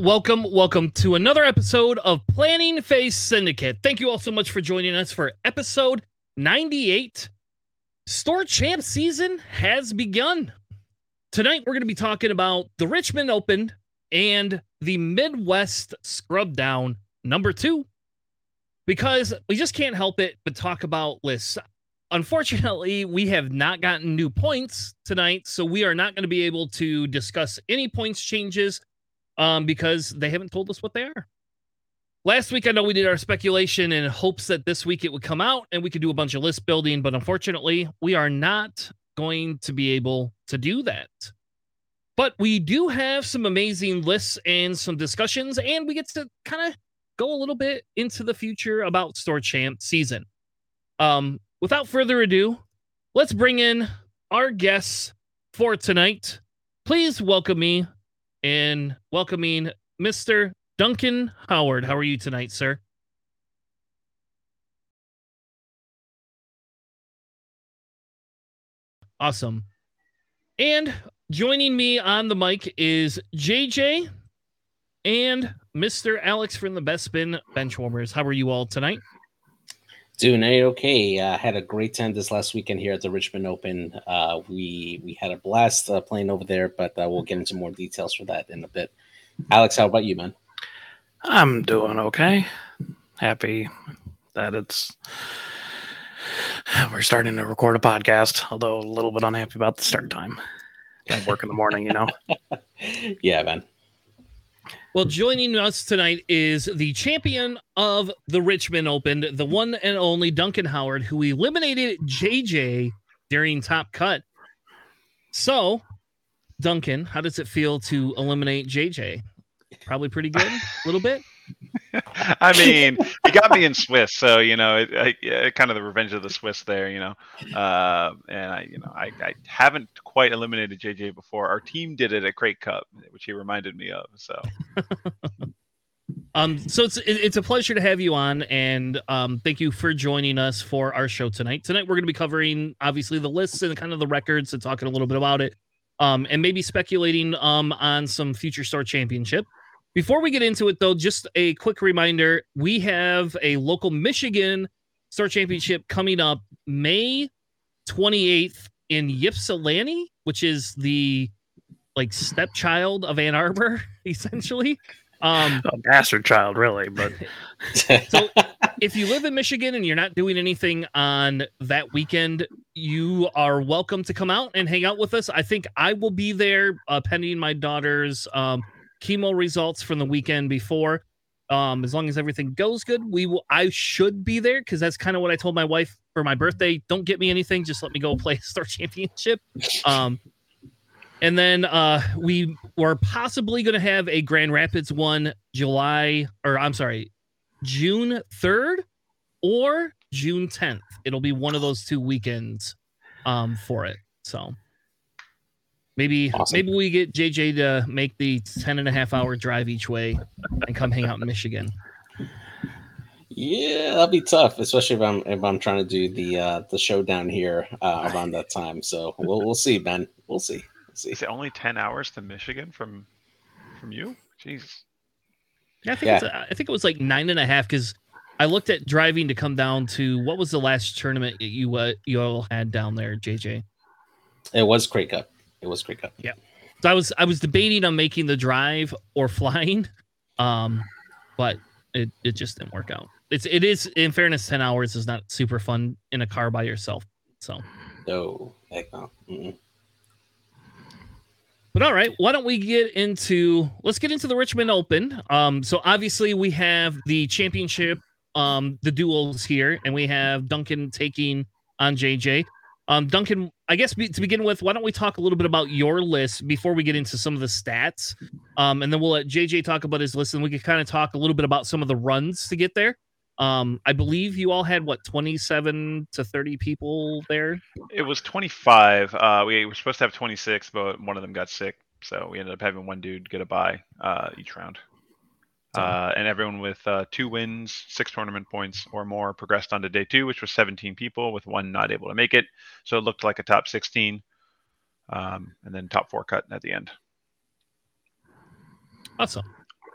Welcome, welcome, to another episode of Planning Phase Syndicate. Thank you all so much for joining us for episode 98. Store Champ season has begun. Tonight, we're going to be talking about the Richmond Open and the Midwest Scrub Down number two, because we just can't help it but talk about lists. Unfortunately, we have not gotten new points tonight, so we are not going to be able to discuss any points changes um, because they haven't told us what they are. Last week, I know we did our speculation in hopes that this week it would come out and we could do a bunch of list building, but unfortunately, we are not going to be able to do that. But we do have some amazing lists and some discussions, and we get to kind of go a little bit into the future about Store Champ season. Um, without further ado, let's bring in our guests for tonight. Please welcome me in welcoming Mr. Duncan Howard. How are you tonight, sir? Awesome. And joining me on the mic is JJ and Mr. Alex from the Best Spin Benchwarmers. How are you all tonight? Doing okay. Uh, had a great time this last weekend here at the Richmond Open. Uh, we we had a blast uh, playing over there, but uh, we'll get into more details for that in a bit. Alex, how about you, man? I'm doing okay. Happy that it's we're starting to record a podcast, although a little bit unhappy about the start time. Got work in the morning, you know. yeah, man. Well, joining us tonight is the champion of the Richmond Open, the one and only Duncan Howard, who eliminated JJ during Top Cut. So, Duncan, how does it feel to eliminate JJ? Probably pretty good, a little bit. I mean, he got me in Swiss, so you know, it, kind of the revenge of the Swiss there, you know. Uh, and I, you know, I, I haven't quite eliminated JJ before. Our team did it at Crate Cup, which he reminded me of. So, um, so it's it's a pleasure to have you on, and um, thank you for joining us for our show tonight. Tonight we're going to be covering obviously the lists and kind of the records and talking a little bit about it, um, and maybe speculating um on some future Store Championship. Before we get into it, though, just a quick reminder we have a local Michigan Store Championship coming up May 28th in Ypsilanti, which is the like stepchild of Ann Arbor, essentially. Um, a bastard child, really. But so if you live in Michigan and you're not doing anything on that weekend, you are welcome to come out and hang out with us. I think I will be there, uh, pending my daughter's um, chemo results from the weekend before. Um, as long as everything goes good, we will. I should be there because that's kind of what I told my wife for my birthday. Don't get me anything, just let me go play Store Championship. Um, and then uh, we were possibly going to have a Grand Rapids one July, or I'm sorry, June 3rd or June 10th. It'll be one of those two weekends um, for it. So Maybe awesome. maybe we get JJ to make the 10 and a half hour drive each way and come hang out in Michigan. Yeah, that'd be tough, especially if I'm if I'm trying to do the uh the show down here uh, around that time. So we'll we'll see, Ben. We'll see. We'll see. Is it only ten hours to Michigan from from you? Jeez. Yeah, I think yeah. It's a, I think it was like nine and a half because I looked at driving to come down to what was the last tournament you uh, you all had down there, JJ? It was Crate Cup. It was Crate Cup. Yeah. So I was I was debating on making the drive or flying, um, but it, it just didn't work out. It's it is in fairness, ten hours is not super fun in a car by yourself. So no, heck no. Mm-mm. But all right, why don't we get into let's get into the Richmond Open. Um, so obviously we have the championship, um, the duels here, and we have Duncan taking on JJ. Um, Duncan, I guess be, to begin with, why don't we talk a little bit about your list before we get into some of the stats? Um, and then we'll let JJ talk about his list and we can kind of talk a little bit about some of the runs to get there. Um, I believe you all had what 27 to 30 people there. It was 25. Uh, we were supposed to have 26, but one of them got sick, so we ended up having one dude get a bye uh, each round. Uh, and everyone with uh, two wins, six tournament points or more progressed on to day two, which was 17 people, with one not able to make it. So it looked like a top 16, um, and then top four cut at the end. Awesome.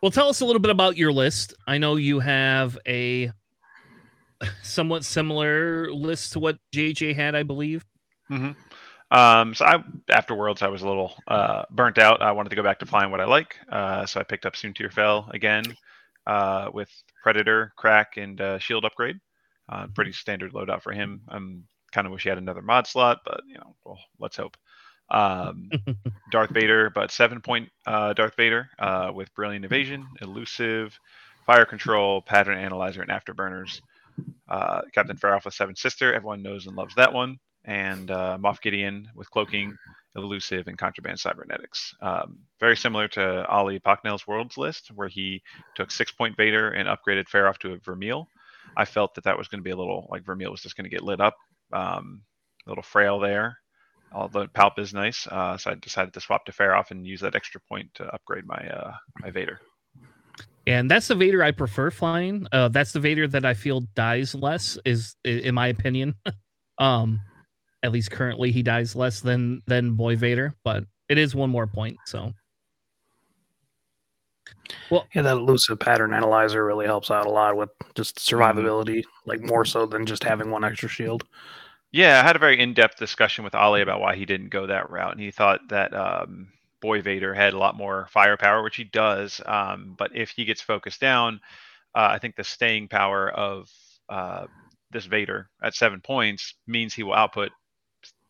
Well, tell us a little bit about your list. I know you have a somewhat similar list to what JJ had, I believe. hmm Um, so I, after Worlds, I was a little uh, burnt out. I wanted to go back to flying what I like. Uh, so I picked up Soontir Fel again uh, with Predator, Crack, and uh, Shield upgrade. Uh, pretty standard loadout for him. I'm kind of wish he had another mod slot, but you know, well, let's hope. Um, Darth Vader, but seven point uh, Darth Vader uh, with Brilliant Evasion, Elusive, Fire Control, Pattern Analyzer, and Afterburners. Uh, Captain Feroph with Seven Sister. Everyone knows and loves that one. And uh, Moff Gideon with Cloaking, Elusive, and Contraband Cybernetics. Um, very similar to Ali Pocknell's Worlds list, where he took six point Vader and upgraded Feroph to a Vermeil. I felt that that was going to be a little like Vermeil was just going to get lit up, um, a little frail there. Although Palp is nice, uh, so I decided to swap to Feroph and use that extra point to upgrade my uh, my Vader. And that's the Vader I prefer flying. Uh, that's the Vader that I feel dies less, is in my opinion. um, at least currently, he dies less than than Boy Vader, but it is one more point. So well Yeah, that elusive pattern analyzer really helps out a lot with just survivability, like more so than just having one extra shield. Yeah, I had a very in-depth discussion with Ali about why he didn't go that route, and he thought that um, Boy Vader had a lot more firepower, which he does. Um, but if he gets focused down, uh, I think the staying power of uh, this Vader at seven points means he will output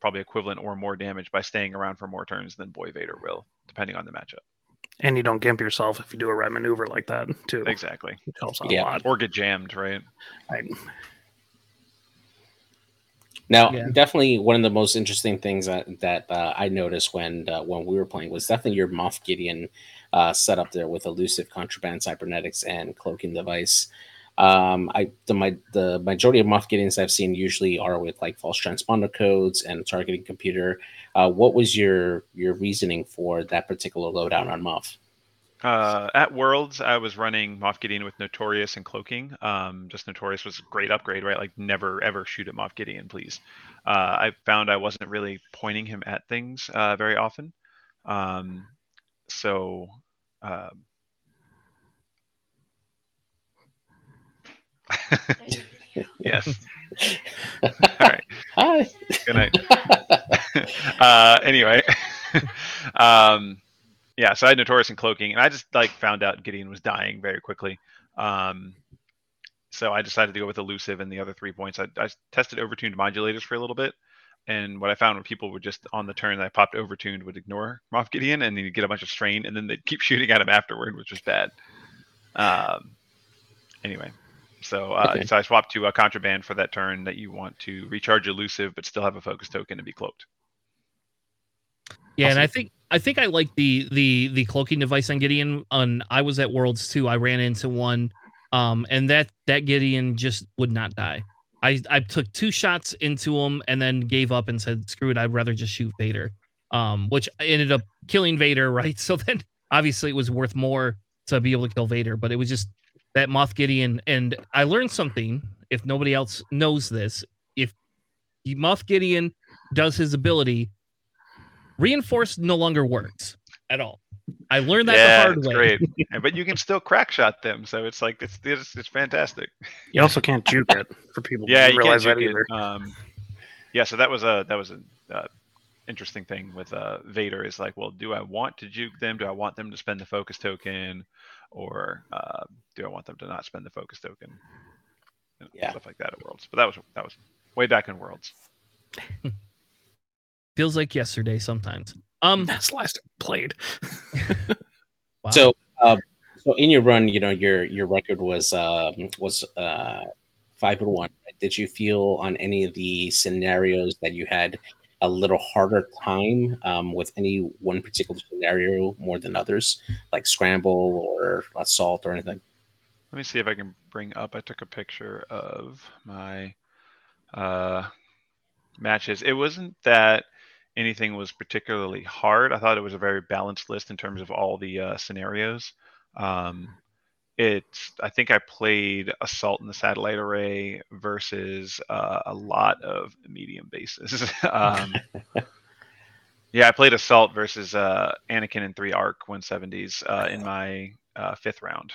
probably equivalent or more damage by staying around for more turns than Boy Vader will, depending on the matchup. And you don't gimp yourself if you do a red maneuver like that, too. Exactly, Which helps out Yeah. a lot. or get jammed, right? I, Now, Yeah. definitely one of the most interesting things that, that uh, I noticed when uh, when we were playing was definitely your Moff Gideon uh, setup there with elusive contraband cybernetics and cloaking device. Um, I the my the majority of Moff Gideons I've seen usually are with like false transponder codes and targeting computer. Uh, what was your your reasoning for that particular loadout on Moff? Uh, at Worlds, I was running Moff Gideon with Notorious and Cloaking. Um, just Notorious was a great upgrade, right? Like never ever shoot at Moff Gideon, please. Uh, I found I wasn't really pointing him at things uh, very often. Um, so. yes. All right. Hi. Good night. uh, anyway, um, yeah. So I had Notorious and Cloaking, and I just like found out Gideon was dying very quickly. Um, so I decided to go with Elusive and the other three points. I, I tested overtuned modulators for a little bit, and what I found when people would just on the turn that I popped overtuned would ignore Moff Gideon, and then you'd get a bunch of strain, and then they'd keep shooting at him afterward, which was bad. Um, anyway, so uh, Okay. so I swapped to a contraband for that turn that you want to recharge elusive, but still have a focus token to be cloaked. Yeah, and I think I think I like the the the cloaking device on Gideon. On I was at Worlds too. I ran into one, um, and that that Gideon just would not die. I I took two shots into him and then gave up and said, "Screw it! I'd rather just shoot Vader." Um, which ended up killing Vader, right? So then obviously it was worth more to be able to kill Vader, but it was just that Moff Gideon. And I learned something. If nobody else knows this, if Moff Gideon does his ability, reinforced no longer works at all. I learned that yeah, the hard it's way. great. But you can still crack shot them, so it's like it's it's, it's fantastic. you also can't juke it for people Yeah, you realize can't that juke either. it. Um, yeah, so that was a that was a uh, interesting thing with uh, Vader is like, well, do I want to juke them? Do I want them to spend the focus token, or uh, do I want them to not spend the focus token? You know, Yeah. stuff like that at Worlds. But that was that was way back in Worlds. Feels like yesterday sometimes. Um, That's last I played. wow. So, uh, so in your run, you know, your your record was um, was uh, five and one. Did you feel on any of the scenarios that you had a little harder time um, with any one particular scenario more than others, like scramble or assault or anything? Let me see if I can bring up. I took a picture of my uh, matches. It wasn't that anything was particularly hard. I thought it was a very balanced list in terms of all the uh, scenarios. Um, it's. I think I played assault in the satellite array versus uh, a lot of medium bases. um, Yeah, I played Assault versus uh, Anakin and three Arc 170s uh, in my uh, fifth round.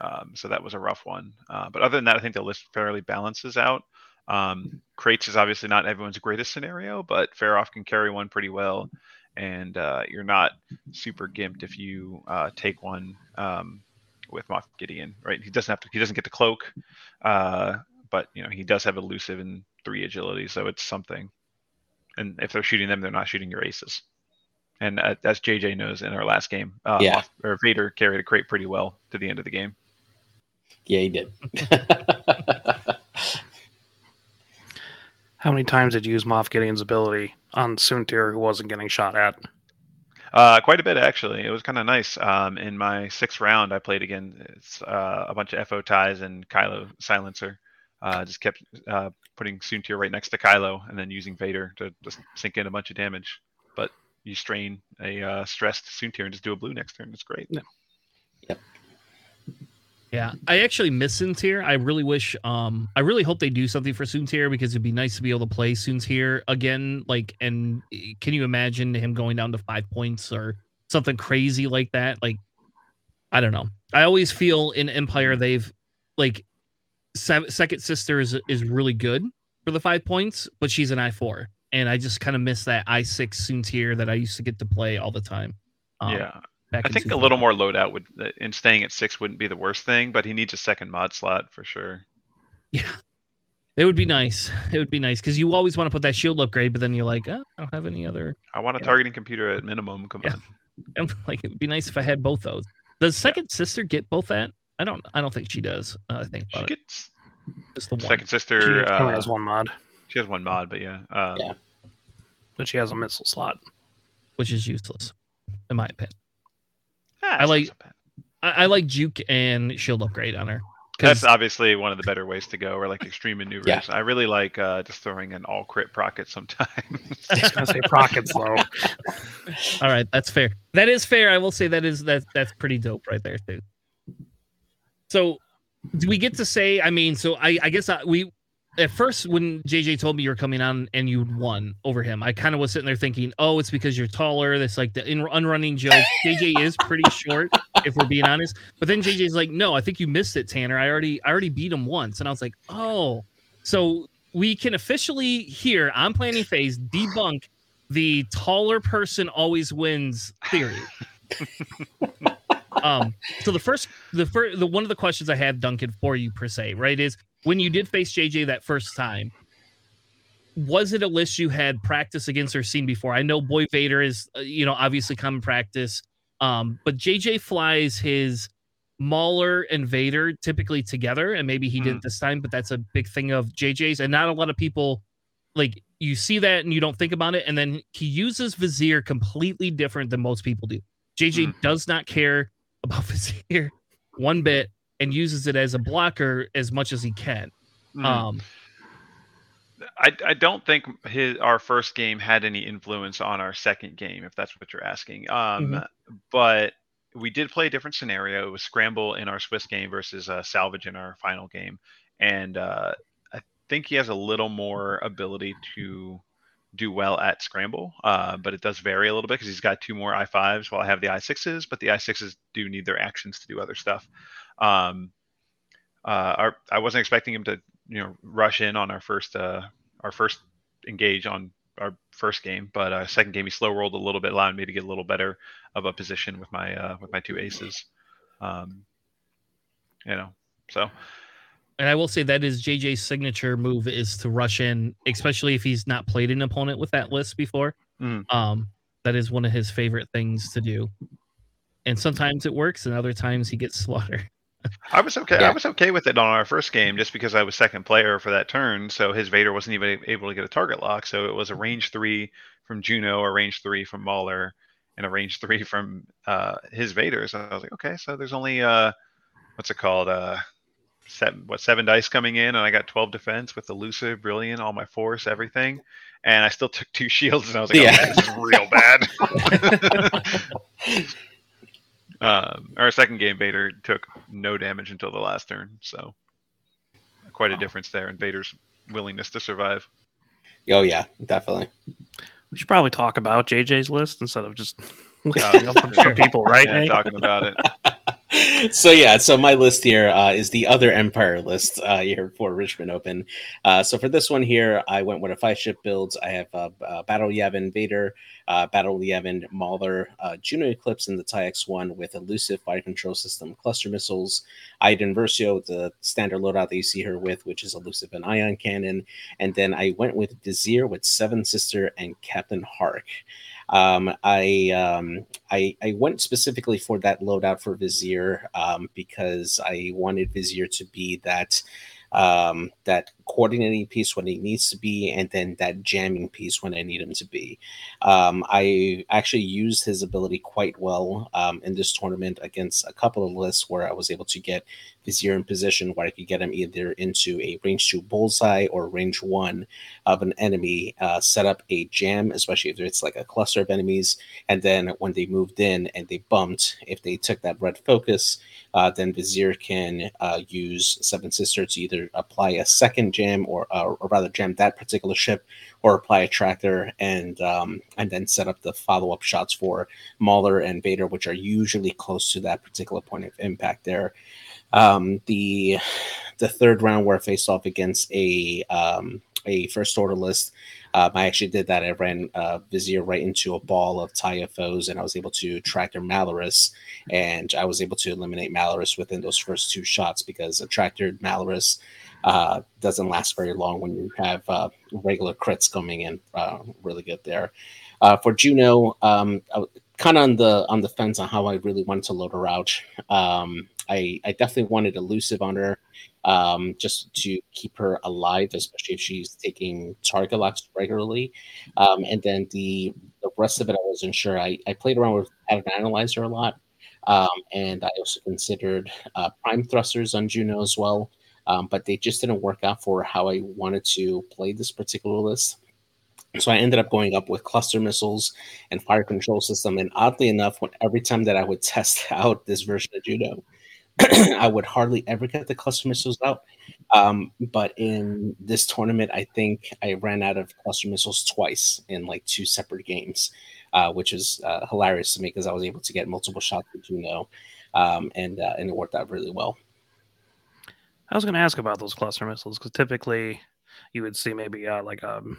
Um, so that was a rough one. Uh, but other than that, I think the list fairly balances out. Um, crates is obviously not everyone's greatest scenario, but Fair can carry one pretty well, and uh, you're not super gimped if you uh, take one um, with Moff Gideon, right? He doesn't have to. He doesn't get the cloak, uh, but you know he does have elusive and three agility, so it's something. And if they're shooting them, they're not shooting your aces. And uh, as JJ knows in our last game, uh, Yeah. Moff- or Vader carried a crate pretty well to the end of the game. Yeah, he did. How many times did you use Moff Gideon's ability on Soontir who wasn't getting shot at? Uh, quite a bit actually. It was kind of nice. Um, in my sixth round, I played again. It's uh, a bunch of FO ties and Kylo silencer. Uh, just kept uh, putting Soontir right next to Kylo and then using Vader to just sink in a bunch of damage. But you strain a uh, stressed Soontir and just do a blue next turn. It's great. Yeah, I actually miss Soontir. I really wish, um, I really hope they do something for Soontir because it'd be nice to be able to play Soontir again. Like, and eh, can you imagine him going down to five points or something crazy like that? Like, I don't know. I always feel in Empire they've like sev- second sister is is really good for the five points, but she's an I four, and I just kind of miss that I six Soontir that I used to get to play all the time. Um, yeah, I think a little more loadout would, uh, in staying at six, wouldn't be the worst thing. But he needs a second mod slot for sure. Yeah. It would be nice. It would be nice because you always want to put that shield upgrade, but then you're like, oh, I don't have any other. I want a Yeah. targeting computer at minimum. Come Yeah. on. I'm like, it would be nice if I had both those. Does second sister get both that? I don't. I don't think she does. Uh, I think She it. gets Just the one. second She sister. only Uh, has one mod, she has one mod, but yeah. Um, Yeah. but she has a missile slot. which is useless, in my opinion. Ah, I like- so. I, I like juke and shield upgrade on her. 'cause- That's obviously one of the better ways to go, or like extreme maneuvers. Yeah. I really like uh, just throwing an all crit procket sometimes. I was gonna say Prockets though. all right, that's fair. That is fair. I will say that is that that's pretty dope right there too. So, do we get to say? I mean, so I I guess I, we at first when JJ told me you were coming on and you won over him, I kind of was sitting there thinking, oh, it's because you're taller. That's like the in, unrunning joke. JJ is pretty short, if we're being honest. But then JJ's like, no, I think you missed it, Tanner. I already I already beat him once, and I was like, oh, so we can officially here on Planning Phase debunk the taller person always wins theory. um, so the first, the first, the one of the questions I had, Duncan, for you per se, right, is when you did face JJ that first time, was it a list you had practice against or seen before? I know Boy Vader is, uh, you know, obviously common practice, um, but JJ flies his Mauler and Vader typically together, and maybe he did Hmm. it this time, but that's a big thing of JJ's, and not a lot of people like you see that and you don't think about it, and then he uses Vizier completely different than most people do. JJ Hmm. does not care about Vizier one bit and uses it as a blocker as much as he can. Hmm. Um, I, I don't think his our first game had any influence on our second game, if that's what you're asking. Um, Mhm. But we did play a different scenario. It was scramble in our Swiss game versus uh, salvage in our final game, and uh, I think he has a little more ability to do well at scramble, uh, but it does vary a little bit because he's got two more i5s while I have the i6s, but the i6s do need their actions to do other stuff. Um, uh, our, I wasn't expecting him to you know rush in on our first uh our first engage on our first game but uh second game he slow rolled a little bit allowing me to get a little better of a position with my uh with my two aces um you know so and I will say that is JJ's signature move is to rush in, especially if he's not played an opponent with that list before. Mhm. Um, that is one of his favorite things to do. And sometimes it works, and other times he gets slaughtered. I was okay i was okay with it on our first game just because i was second player for that turn so his vader wasn't even able to get a target lock so it was a range three from juno a range three from mauler and a range three from uh his vader so i was like okay so there's only uh what's it called uh seven what seven dice coming in and i got 12 defense with elusive brilliant all my force everything and i still took two shields and i was like Yeah. okay, this is real bad um our second game vader took no damage until the last turn so quite a difference there in vader's willingness to survive oh yeah, definitely. We should probably talk about JJ's list instead of just counting up some people, right? Yeah, talking about it. so yeah, so my list here uh, is the other Empire list uh, here for Richmond Open. Uh, so for this one here, I went with a five ship builds. I have uh, uh, Battle Yavin Vader, uh, Battle Yavin Mauler, Juno Eclipse, and the TIE X1 with elusive fire control system, cluster missiles, Iden Versio, the standard loadout that you see her with, which is elusive and ion cannon, and then I went with Vizier with Seven Sister and Captain Hark. Um, I, um, I I went specifically for that loadout for Vizier um, because I wanted Vizier to be that um, that coordinating piece when he needs to be, and then that jamming piece when I need him to be. Um, I actually used his ability quite well um, in this tournament against a couple of lists where I was able to get Vizier in position where I could get him either into a range two bullseye or range one of an enemy, uh, set up a jam, especially if it's like a cluster of enemies. And then when they moved in and they bumped, if they took that red focus, uh, then Vizier can uh, use Seven Sister to either apply a second jam or, uh, or rather jam that particular ship or apply a tractor and um, and then set up the follow up shots for Mauler and Vader, which are usually close to that particular point of impact there. Um, the the third round where I faced off against a um, a first order list. Um, I actually did that. I ran uh, Vizier right into a ball of TIFOs, and I was able to tractor Malarus, and I was able to eliminate Malarus within those first two shots because a tractor Malarus uh, doesn't last very long when you have uh, regular crits coming in. Uh, really good there. Uh, for Juno, um, kind of on the on the fence on how I really wanted to load her out. Um, I, I definitely wanted elusive on her um, just to keep her alive, especially if she's taking target locks regularly. Um, and then the the rest of it, I wasn't sure. I, I played around with Pattern Analyzer a lot, um, and I also considered uh, Prime Thrusters on Juno as well, um, but they just didn't work out for how I wanted to play this particular list. So I ended up going up with cluster missiles and fire control system. And oddly enough, when every time that I would test out this version of Juno, I would hardly ever get the cluster missiles out. Um, but in this tournament, I think I ran out of cluster missiles twice in like two separate games, uh, which is uh, hilarious to me because I was able to get multiple shots with Juno, um, and uh, and it worked out really well. I was going to ask about those cluster missiles because typically you would see maybe uh, like um,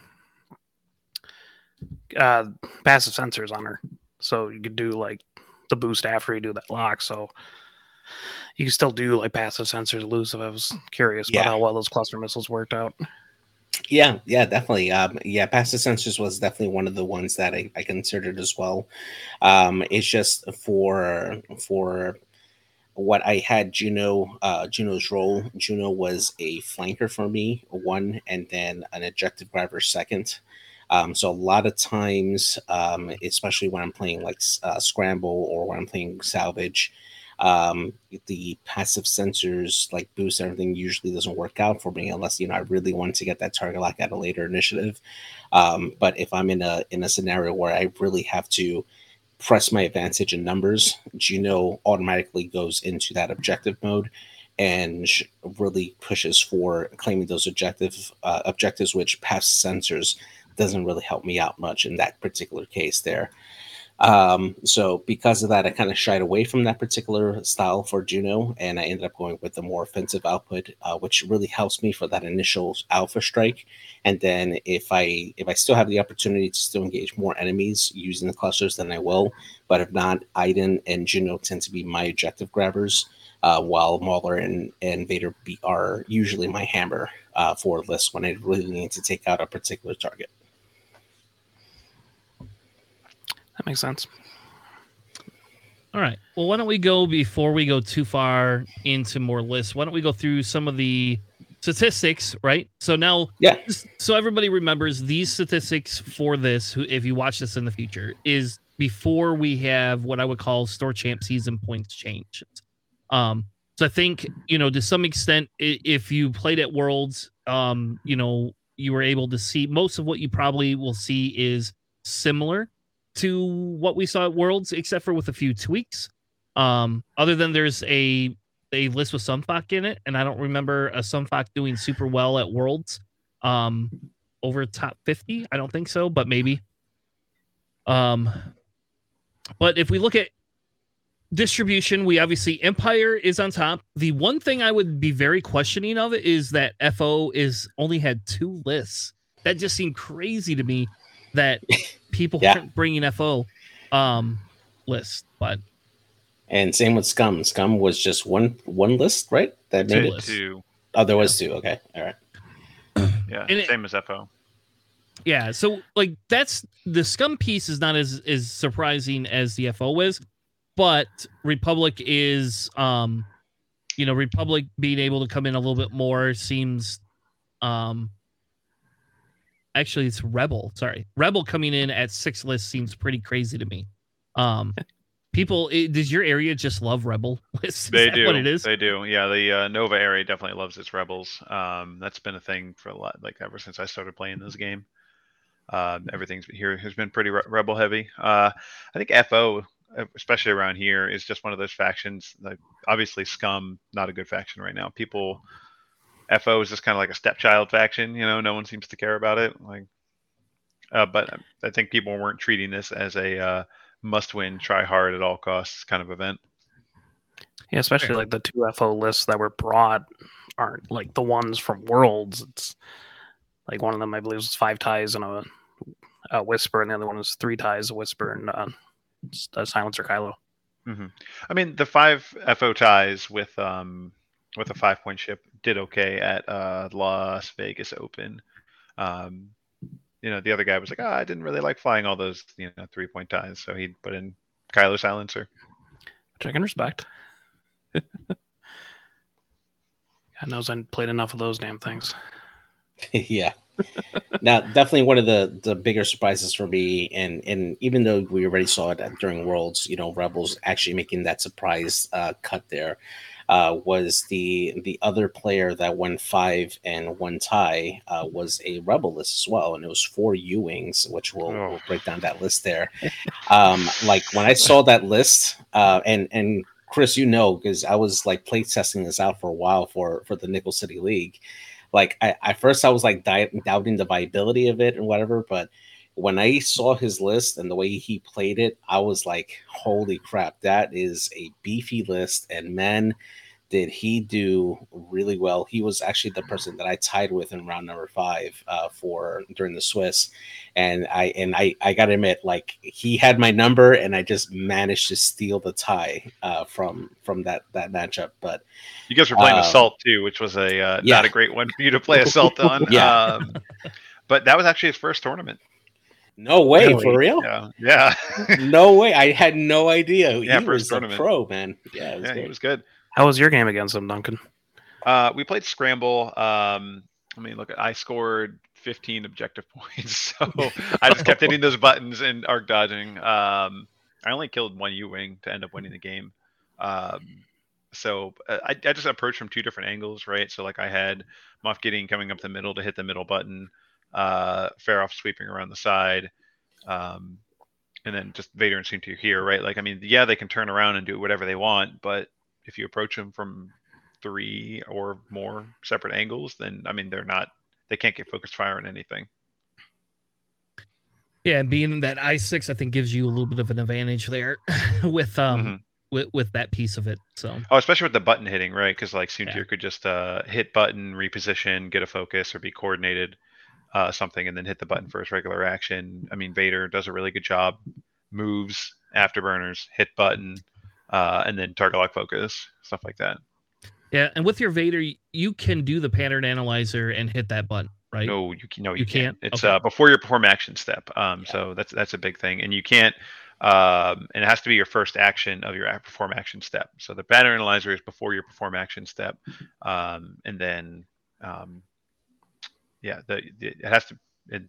uh, passive sensors on her, so you could do like the boost after you do that lock. So you can still do like passive sensors elusive. I was curious Yeah. about how well those cluster missiles worked out. Yeah, yeah, definitely. Um, yeah, passive sensors was definitely one of the ones that I, I considered as well. Um, it's just for for what I had Juno uh, Juno's role. Juno was a flanker for me, one, and then an objective grabber second. Um, so a lot of times, um, especially when I'm playing like uh, scramble or when I'm playing salvage, um, the passive sensors like boost everything usually doesn't work out for me unless you know I really want to get that target lock at a later initiative. Um, but if I'm in a in a scenario where I really have to press my advantage in numbers, Juno automatically goes into that objective mode and really pushes for claiming those objective uh, objectives, which passive sensors doesn't really help me out much in that particular case there. Um, so because of that, I kind of shied away from that particular style for Juno, and I ended up going with the more offensive output, uh, which really helps me for that initial alpha strike. And then if I if I still have the opportunity to still engage more enemies using the clusters, then I will. But if not, Iden and Juno tend to be my objective grabbers, uh, while Mauler and and Vader be, are usually my hammer uh, for lists when I really need to take out a particular target. That makes sense. All right. Well, why don't we go before we go too far into more lists? Why don't we go through some of the statistics, right? So now, Yeah. so everybody remembers these statistics for this, who if you watch this in the future, is before we have what I would call store champ season points change. Um, so I think you know to some extent, if you played at Worlds, um, you know you were able to see most of what you probably will see is similar to what we saw at Worlds, except for with a few tweaks. Um, other than there's a a list with Sun Fac in it, and I don't remember a Sun Fac doing super well at Worlds. Um, over top 50, I don't think so, but maybe. Um, but if we look at distribution, we obviously Empire is on top. The one thing I would be very questioning of is that FO is only had two lists. That just seemed crazy to me that people Yeah. weren't bringing FO um list. But And same with Scum. Scum was just one one list, right? That Two made Two, it. lists. two. Oh, there was two. Okay, all right. Yeah, And it- same as FO. yeah, so like that's the scum piece is not as as surprising as the FO is, but Republic is um you know, Republic being able to come in a little bit more seems um actually it's Rebel, sorry. Rebel coming in at six lists seems pretty crazy to me. Um people i does your area just love Rebel lists? Is They do. what it is? They do. Yeah, the uh, Nova area definitely loves its rebels. Um, that's been a thing for a lot, like ever since I started playing this game. Um, everything's here has been pretty re- rebel heavy. Uh, I think FO, uh, especially around here, is just one of those factions. Like obviously, Scum not a good faction right now. People, FO is just kind of like a stepchild faction. You know, no one seems to care about it. Like, uh, but I think people weren't treating this as a uh, must-win, try hard at all costs kind of event. Yeah, especially like the two FO lists that were brought aren't like the ones from Worlds. It's like one of them, I believe, was five ties and a, a Whisper, and the other one was three ties, a Whisper, and uh, a Silencer Kylo. hmm I mean, the five FO ties with um with a five point ship did okay at uh Las Vegas Open. Um, you know, the other guy was like, "Ah, I didn't really like flying all those you know three point ties," so he put in Kylo Silencer. Which I can respect. God knows I played enough of those damn things. yeah. now, definitely one of the the bigger surprises for me, and and even though we already saw it during Worlds, you know, Rebels actually making that surprise uh, cut there, uh, was the the other player that won five and one tie uh, was a Rebel list as well, and it was four U wings, which we'll, Oh. we'll break down that list there. um, like when I saw that list, uh, and and Chris, you know, because I was like play testing this out for a while for for the Nickel City League like I, at first I was like di- doubting the viability of it and whatever, but when I saw his list and the way he played it, I was like, holy crap, that is a beefy list. And man, did he do really well. He was actually the person that I tied with in round number five uh, for during the Swiss. And I and I I gotta admit, like he had my number and I just managed to steal the tie uh, from from that that matchup. But You guys were playing Um, Assault too, which was a uh, yeah. not a great one for you to play Assault on. Yeah. Um, but that was actually his first tournament. No way, Really? for real? Yeah, yeah, no way. I had no idea. Yeah, he first was a pro, man. Yeah, it was yeah, he good. was good. How was your game against him, Duncan? Uh, we played Scramble. Um, I mean, look, I scored 15 objective points, so I just kept hitting those buttons and arc dodging. Um, I only killed one U-wing to end up winning the game. Um, so uh, I, I just approached from two different angles, right? So like I had Moff Gideon coming up the middle to hit the middle button, uh, Feroph sweeping around the side, um, and then just Vader and Soontir here, right? Like I mean, yeah, they can turn around and do whatever they want, but if you approach them from three or more separate angles, then I mean they're not they can't get focused fire on anything. Yeah, and being that I six, I think gives you a little bit of an advantage there with um Mhm. with with that piece of it. So Oh, especially with the button hitting, right? Because like Soontir Yeah. could just uh, hit button, reposition, get a focus, or be coordinated uh, something, and then hit the button for his regular action. I mean, Vader does a really good job. Moves, afterburners, hit button, uh, and then target lock focus, stuff like that. yeah, and with your Vader, you can do the pattern analyzer and hit that button, right? No, you can, no, you, You can't. can't? It's Okay. uh, before your perform action step. Um, so that's that's a big thing, and you can't. Um, and it has to be your first action of your perform action step. So the pattern analyzer is before your perform action step, um, and then um, yeah, the, the it has to. It,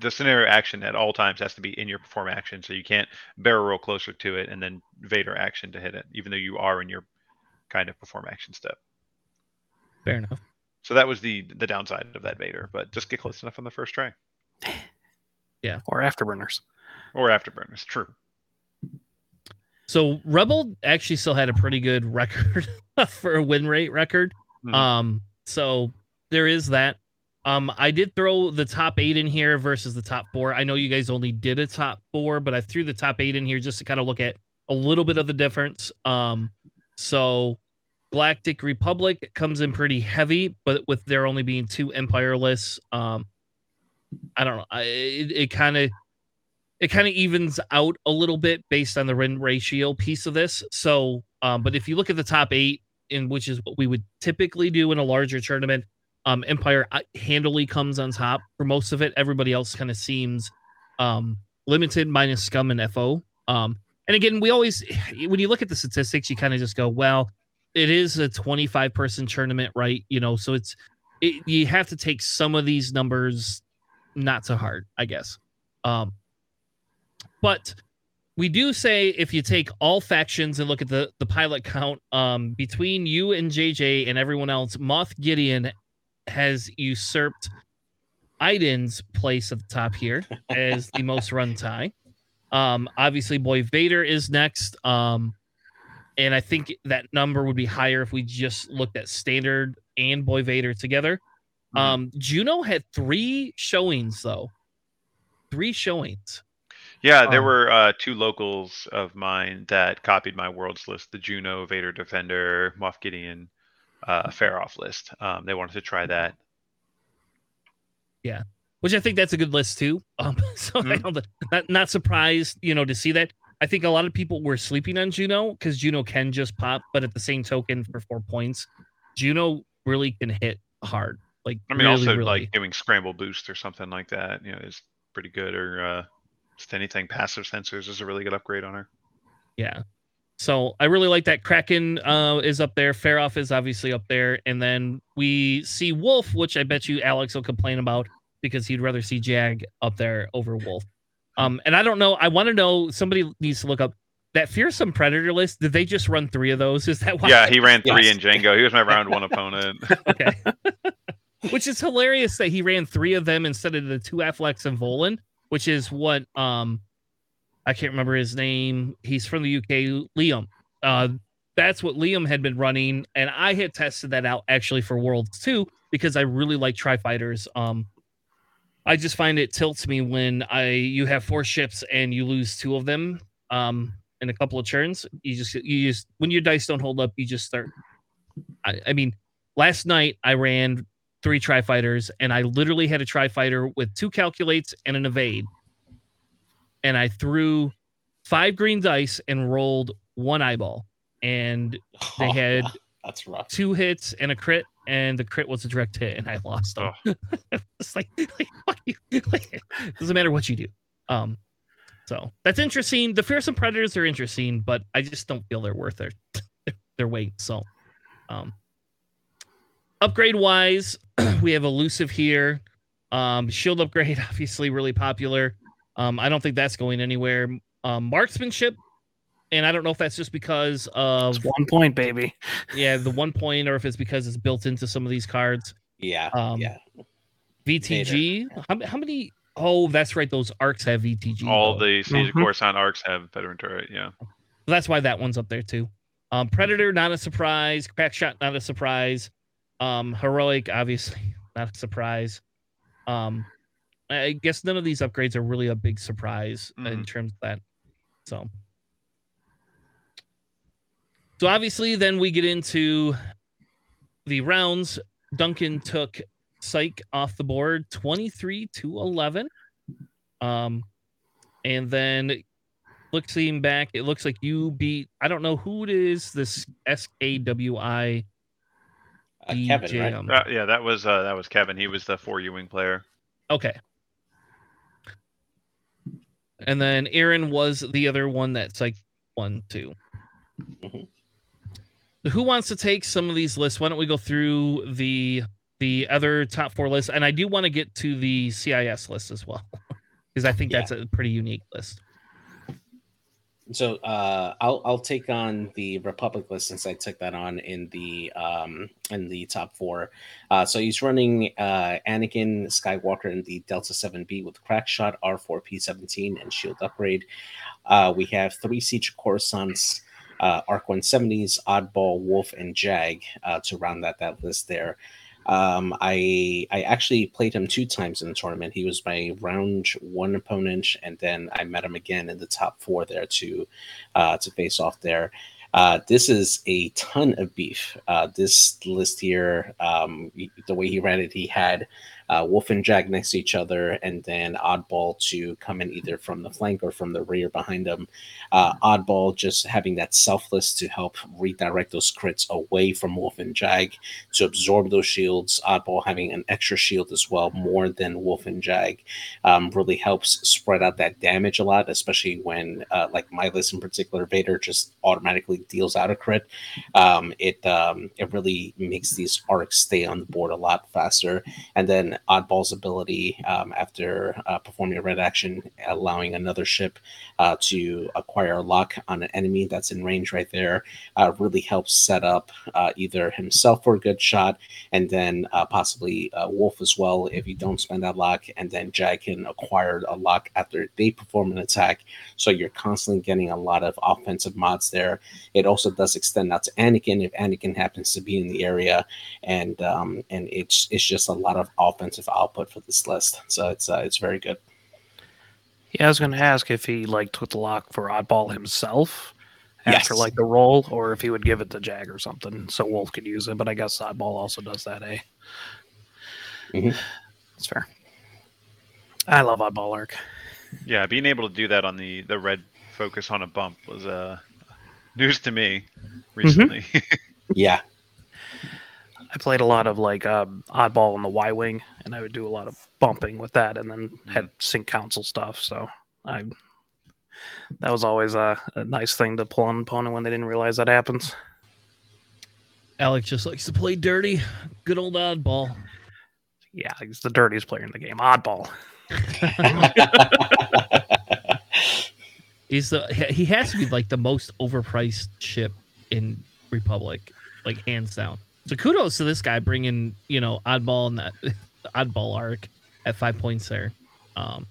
the scenario action at all times has to be in your perform action, so you can't barrel roll closer to it and then Vader action to hit it, even though you are in your kind of perform action step. Fair enough. So that was the the downside of that Vader, but just get close enough on the first try. Yeah, or afterburners? Or afterburners, true. So Rebel actually still had a pretty good record for a win rate record. Mhm. Um, so there is that. Um, I did throw the top eight in here versus the top four. I know you guys only did a top four, but I threw the top eight in here just to kind of look at a little bit of the difference. Um, so Galactic Republic comes in pretty heavy, but with there only being two Empire lists, um, I don't know. I, it kind of it kind of evens out a little bit based on the win ratio piece of this. So, um, but if you look at the top eight, in which is what we would typically do in a larger tournament, um, Empire uh, handily comes on top for most of it. Everybody else kind of seems um, limited, minus Scum and FO. Um, and again, we always, when you look at the statistics, you kind of just go, well, it is a 25 person tournament, right? You know, so it's, it, you have to take some of these numbers not so hard, I guess. Um, but we do say if you take all factions and look at the the pilot count um, between you and JJ and everyone else, Moff Gideon has usurped Iden's place at the top here as the most run tie. Um, obviously, Boy Vader is next. Um, and I think that number would be higher if we just looked at standard and Boy Vader together. Mm-hmm. Um, Juno had three showings though. Three showings. Yeah, there um, were uh, two locals of mine that copied my worlds list: the Juno, Vader Defender, Moff Gideon, uh, Feroph list. Um, they wanted to try that. Yeah, which I think that's a good list too. Um, so mm-hmm. not not surprised, you know, to see that. I think a lot of people were sleeping on Juno because Juno can just pop, but at the same token, for four points, Juno really can hit hard. Like I mean, really, also really. like giving scramble boost or something like that, you know, is pretty good. Or uh, just anything passive sensors is a really good upgrade on her. Yeah. So I really like that. Kraken uh, is up there. Feroph is obviously up there, and then we see Wolffe, which I bet you Alex will complain about because he'd rather see Jag up there over Wolffe. Um, and I don't know. I want to know. Somebody needs to look up that fearsome predator list. Did they just run three of those? Is that why? Yeah, he ran three yes. in Jango. He was my round one opponent. okay. which is hilarious that he ran three of them instead of the two Afflecks and Volan, which is what um I can't remember his name. He's from the UK, Liam. Uh that's what Liam had been running, and I had tested that out actually for Worlds too because I really like tri fighters. Um, I just find it tilts me when I you have four ships and you lose two of them um in a couple of turns. You just you just when your dice don't hold up, you just start. I, I mean, last night I ran three tri fighters, and I literally had a tri fighter with two calculates and an evade. And I threw five green dice and rolled one eyeball. And they oh, had that's rough. two hits and a crit, and the crit was a direct hit, and I lost them. Oh. it's like, like, like, doesn't matter what you do. Um, so that's interesting. The fearsome predators are interesting, but I just don't feel they're worth their their weight. So, um, upgrade wise, we have elusive here. Um, shield upgrade, obviously, really popular. Um, I don't think that's going anywhere. Um, marksmanship, and I don't know if that's just because of it's one point, baby. Yeah, the one point, or if it's because it's built into some of these cards. Yeah. Um, yeah. VTG. How, how, many? Oh, that's right. Those arcs have VTG. All though. the Siege mm-hmm. of Coruscant arcs have veteran turret. Yeah. that's why that one's up there too. Um, Predator, not a surprise. Crackshot, not a surprise. Um, heroic, obviously, not a surprise. Um, I guess none of these upgrades are really a big surprise mm-hmm. in terms of that. So, so obviously, then we get into the rounds. Duncan took Psych off the board, twenty three to eleven. Um, and then looking back, it looks like you beat. I don't know who it is. This S A W I uh, Kevin, right? Uh, yeah, that was uh, that was Kevin. He was the four U-wing player. Okay. And then Aaron was the other one that's like one, 2 mm-hmm. Who wants to take some of these lists? Why don't we go through the the other top four lists? And I do want to get to the CIS list as well, because I think yeah. that's a pretty unique list so uh, I'll I'll take on the Republic list since I took that on in the um, in the top four. Uh, so he's running uh, Anakin Skywalker in the Delta Seven B with Crackshot R four P seventeen and Shield upgrade. Uh, we have three Siege Coruscants, uh, Arc one seventies, Oddball, Wolffe, and Jag uh, to round out that list there. Um, I I actually played him two times in the tournament. He was my round one opponent, and then I met him again in the top four there to uh, to face off there. Uh, this is a ton of beef. Uh, this list here, um, the way he ran it, he had uh, Wolffe and Jag next to each other, and then Oddball to come in either from the flank or from the rear behind them. Uh, Oddball just having that selfless to help redirect those crits away from Wolffe and Jag to absorb those shields. Oddball having an extra shield as well, more than Wolffe and Jag, um, really helps spread out that damage a lot, especially when, uh, like my list in particular, Vader just automatically deals out a crit. Um, it um, it really makes these arcs stay on the board a lot faster, and then Oddball's ability um, after uh, performing a red action, allowing another ship uh, to acquire a lock on an enemy that's in range right there, uh, really helps set up uh, either himself for a good shot and then uh, possibly uh, Wolffe as well if you don't spend that lock, and then Jag can acquire a lock after they perform an attack. So you're constantly getting a lot of offensive mods there. It also does extend out to Anakin if Anakin happens to be in the area, and um, and it's it's just a lot of offensive offensive output for this list. So it's uh, it's very good. Yeah, I was going to ask if he like took the lock for Oddball himself after Yes. like the roll, or if he would give it to Jag or something so Wolf could use it. But I guess Oddball also does that, eh? Mhm. That's fair. I love Oddball Arc. Yeah, being able to do that on the the red focus on a bump was uh, news to me recently. Yeah, I played a lot of like um, Oddball on the Y Wing, and I would do a lot of bumping with that, and then had sync console stuff. So I that was always a, a nice thing to pull on an opponent when they didn't realize that happens. Alex just likes to play dirty. Good old oddball. Yeah, he's the dirtiest player in the game. Oddball. He's the he has to be like the most overpriced ship in Republic, like hands down. So kudos to this guy bringing you know oddball and that oddball arc at five points there. Um,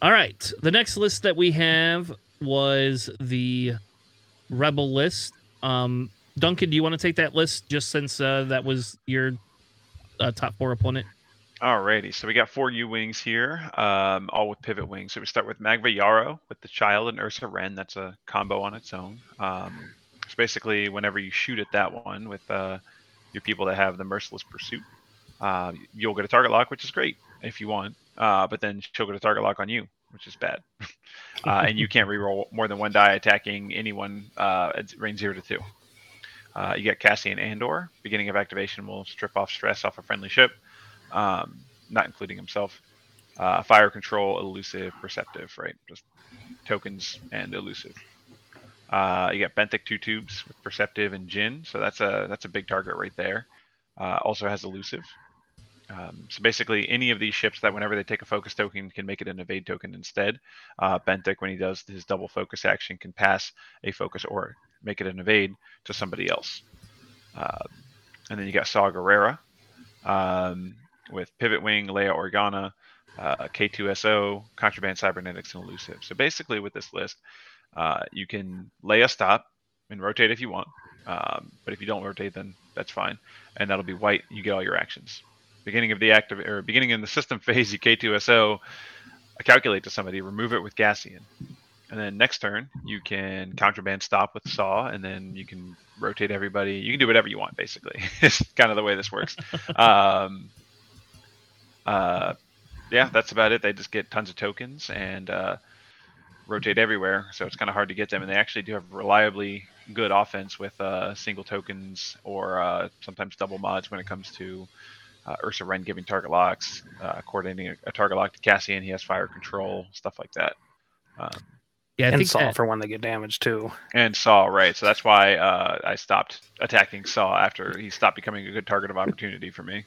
all right, the next list that we have was the rebel list. Um, Duncan, do you want to take that list just since uh, that was your uh, top four opponent? Alrighty, so we got four U wings here, um, all with pivot wings. So we start with Magva Yarrow with the Child and Ursa Wren. That's a combo on its own. Um, so basically, whenever you shoot at that one with uh, your people that have the Merciless Pursuit, uh, you'll get a target lock, which is great if you want. Uh, but then she'll get a target lock on you, which is bad. uh, and you can't reroll more than one die attacking anyone uh, at range zero to two. Uh, you get Cassian Andor. Beginning of activation will strip off stress off a friendly ship um, not including himself. Uh, fire control, elusive, perceptive, right? Just tokens and elusive. Uh, you got Benthic two tubes with perceptive and Jyn, so that's a that's a big target right there. Uh, also has elusive. Um, so basically, any of these ships that whenever they take a focus token can make it an evade token instead. Uh, Benthic, when he does his double focus action, can pass a focus or make it an evade to somebody else. Uh, and then you got Saw Gerrera, um, with Pivot Wing, Leia Organa, uh, K2SO, Contraband Cybernetics, and Elusive. So basically, with this list, uh, you can lay a stop and rotate if you want. Um, but if you don't rotate, then that's fine, and that'll be white. You get all your actions. Beginning of the active or beginning in the system phase, you K2SO, calculate to somebody, remove it with Cassian, and then next turn you can contraband stop with Saw, and then you can rotate everybody. You can do whatever you want, basically. it's kind of the way this works. um, uh, yeah, that's about it. They just get tons of tokens and uh, rotate everywhere, so it's kind of hard to get them. And they actually do have reliably good offense with uh, single tokens or uh, sometimes double mods when it comes to uh, Ursa Wren giving target locks, uh, coordinating a, a target lock to Cassian. He has fire control, stuff like that. Um, Yeah, I and think Saw that- for when they get damaged too. and Saw, right? So that's why uh, I stopped attacking Saw after he stopped becoming a good target of opportunity for me.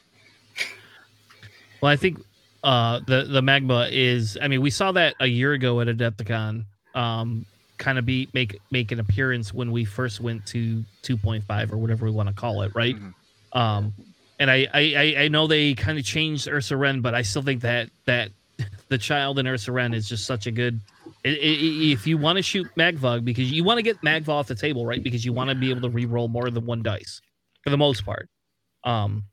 Well, I think uh, the the Magva is. I mean, we saw that a year ago at Adepticon. Um, kind of be make make an appearance when we first went to 2.5 or whatever we want to call it, right? Mhm. Um, and I I, I- know they kind of changed Ursa Wren, but I still think that that the child in Ursa Wren is just such a good. i- i- i- if you want to shoot Magvug because you want to get Magva off the table, right? Because you want to be able to re-roll more than one dice for the most part. Um,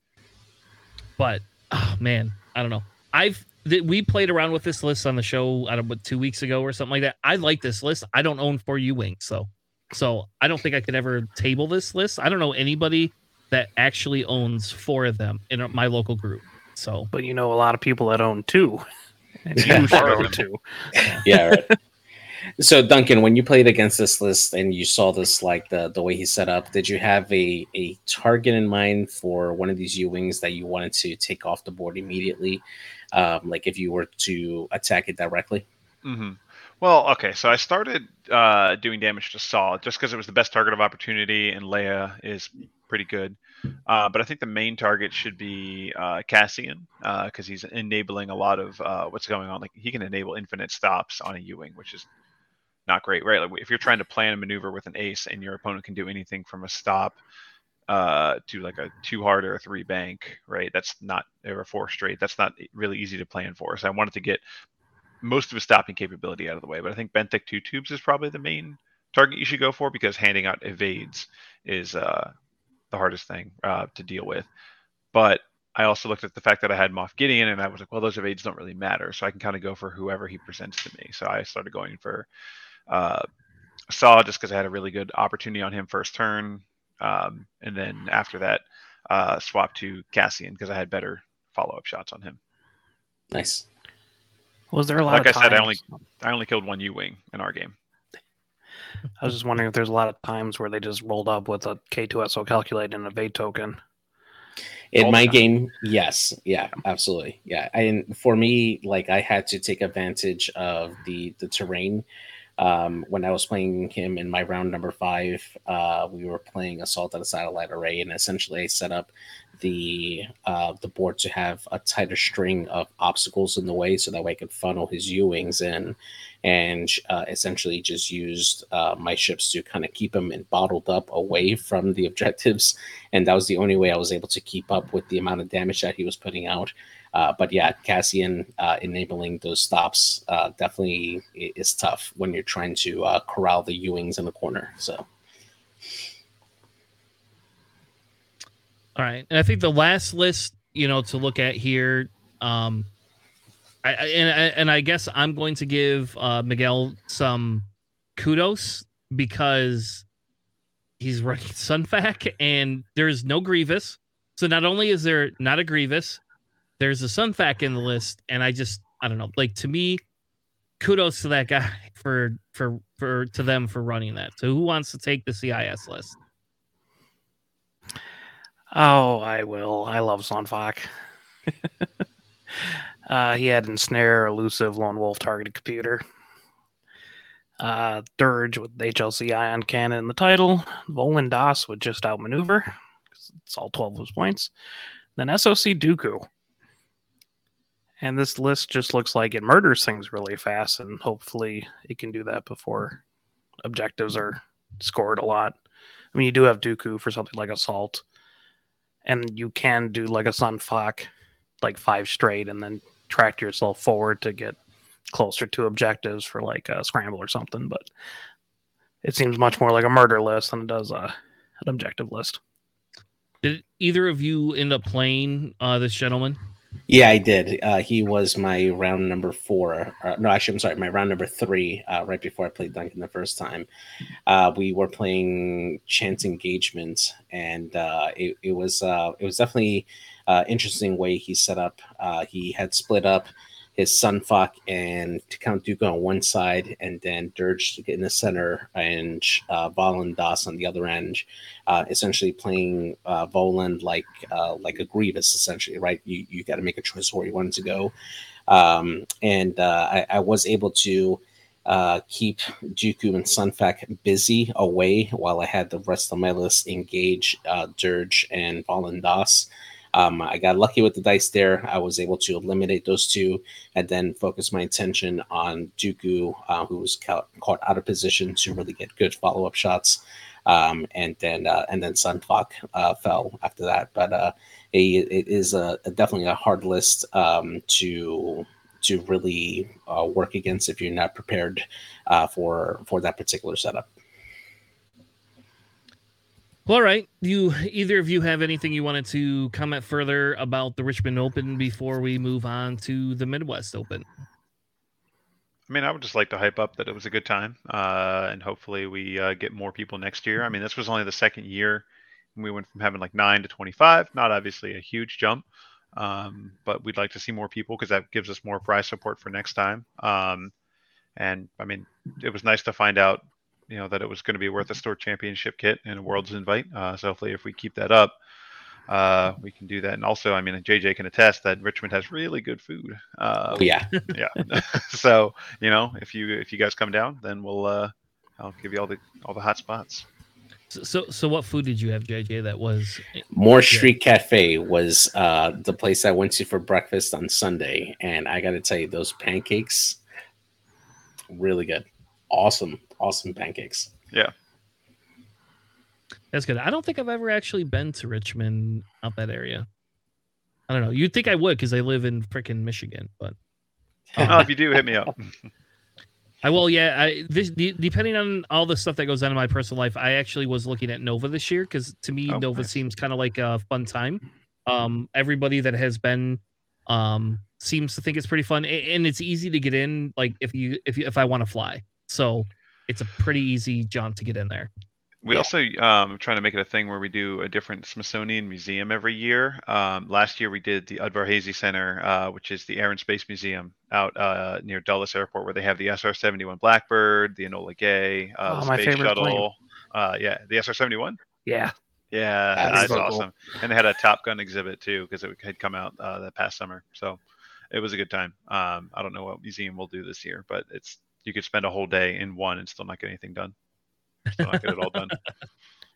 but oh man, I don't know. I've th- we played around with this list on the show. I don't know, what, two weeks ago or something like that. I like this list. I don't own four U wings, so so I don't think I could ever table this list. I don't know anybody that actually owns four of them in my local group. So, But you know a lot of people that own two. And Yeah. you should own two. yeah. Right. so Duncan, when you played against this list and you saw this like the the way he set up, did you have a a target in mind for one of these U wings that you wanted to take off the board immediately? Um, like if you were to attack it directly. Mm-hmm. Well, okay, so I started uh, doing damage to Saw just because it was the best target of opportunity, and Leia is pretty good. Uh, but I think the main target should be uh, Cassian because he's enabling a lot of uh, what's going on. Like he can enable infinite stops on a U-wing, which is not great, right? Like if you're trying to plan a maneuver with an ace and your opponent can do anything from a stop uh, to like a two hard or a three bank, right? That's not or a four straight. That's not really easy to plan for. So I wanted to get most of his stopping capability out of the way. But I think Benthic two tubes is probably the main target you should go for because handing out evades is uh, the hardest thing uh, to deal with. But I also looked at the fact that I had Moff Gideon and I was like, well, those evades don't really matter. So I can kind of go for whoever he presents to me. So I started going for uh, Saw just because I had a really good opportunity on him first turn. Um, and then after that, uh, swap to Cassian because I had better follow up shots on him. Nice. Was there a lot Like of I said, I times- I only killed one U Wing in our game. I was just wondering if there's a lot of times where they just rolled up with a K2SO calculate and a V token. In All the my game, yes, yeah, absolutely, yeah. And for me, like I had to take advantage of the the terrain. Um, when I was playing him in my round number five, uh, we were playing assault at a satellite array, and essentially I set up the uh, the board to have a tighter string of obstacles in the way, so that way I could funnel his U wings in, and uh, essentially just used uh, my ships to kind of keep him in bottled up away from the objectives and that was the only way I was able to keep up with the amount of damage that he was putting out. Uh, but yeah, Cassian uh, enabling those stops uh, definitely is tough when you're trying to uh, corral the U-wings in the corner. So All right, and I think the last list, you know, to look at here, um, I, I and I- and I guess I'm going to give uh, Miguel some kudos because he's running Sun Fac and there's no Grievous. So not only is there not a Grievous, there's a Sun Fac in the list, and I just I don't know, like to me, kudos to that guy for for for to them for running that. So who wants to take the CIS list? Oh, I will. I love Sun Fac. uh, he had ensnare, elusive, lone wolf targeted computer. Uh, Dirge with HLC ion cannon in the title. Volan Das would just outmaneuver. It's all 12 of his points. Then SOC Dooku. And this list just looks like it murders things really fast, and hopefully it can do that before objectives are scored a lot. I mean, you do have Dooku for something like Assault and you can do like a Sun Fac like five straight and then track yourself forward to get closer to objectives for like a scramble or something but it seems much more like a murder list than it does a, an objective list Did either of you end up playing uh, this gentleman? Yeah, I did. Uh, he was my round number four. Uh, no, actually, I'm sorry, my round number three. Uh, right before I played Duncan the first time, uh, we were playing Chance Engagement, and uh, it, it was uh, it was definitely uh, interesting way he set up. Uh, he had split up his Sun Fac and to Count Dooku on one side, and then Dirge in the center, and uh, Das on the other end. Uh, essentially playing uh, Volan like uh, like a Grievous, essentially, right? You you got to make a choice where you wanted to go, um, and uh, I, I was able to uh, keep Dooku and Sun Fac busy away while I had the rest of my list engage uh, Dirge and Volan Das. Um, I got lucky with the dice there. I was able to eliminate those two and then focus my attention on Dooku, uh, who was caught, caught out of position to really get good follow up shots. Um, and then uh, and then Sun Fac uh, fell after that. But uh, it, it is a, a definitely a hard list um, to to really uh, work against if you're not prepared uh, for for that particular setup. Well, all right. Do you either of you have anything you wanted to comment further about the Richmond Open before we move on to the Midwest Open? I mean, I would just like to hype up that it was a good time, uh, and hopefully we uh, get more people next year. I mean, this was only the second year and we went from having like nine to 25. Not obviously a huge jump, um, but we'd like to see more people because that gives us more prize support for next time. Um, and I mean, it was nice to find out you know that it was going to be worth a store championship kit and a world's invite. Uh, so hopefully, if we keep that up, uh, we can do that. And also, I mean, JJ can attest that Richmond has really good food. Uh, Oh, yeah. yeah. so you know, if you if you guys come down, then we'll uh, I'll give you all the all the hot spots. So, so, so what food did you have, JJ? That was Moore Street Cafe was uh, the place I went to for breakfast on Sunday, and I got to tell you, those pancakes, really good, awesome, awesome pancakes. Yeah. That's good. I don't think I've ever actually been to Richmond up that area. I don't know. You'd think I would because I live in freaking Michigan, but oh, if you do, hit me up. I will. Yeah, I this de- depending on all the stuff that goes on in my personal life, I actually was looking at Nova this year because to me Oh, Nova nice. seems kind of like a fun time. Um, everybody that has been um seems to think it's pretty fun and it's easy to get in. Like if you if you if I want to fly, so it's a pretty easy jaunt to get in there. We Yeah. also um, trying to make it a thing where we do a different Smithsonian museum every year. Um, last year we did the Udvar-Hazy Center, uh, which is the Air and Space Museum out uh, near Dulles Airport, where they have the SR-71 Blackbird, the Enola Gay, uh, Oh, the my space favorite plane. shuttle. Uh, yeah, the SR-71. Yeah. Yeah, That that's is so awesome. And they had a Top Gun exhibit too because it had come out uh, that past summer. So it was a good time. Um, I don't know what museum we'll do this year, but it's you could spend a whole day in one and still not get anything done. Still not get it all done.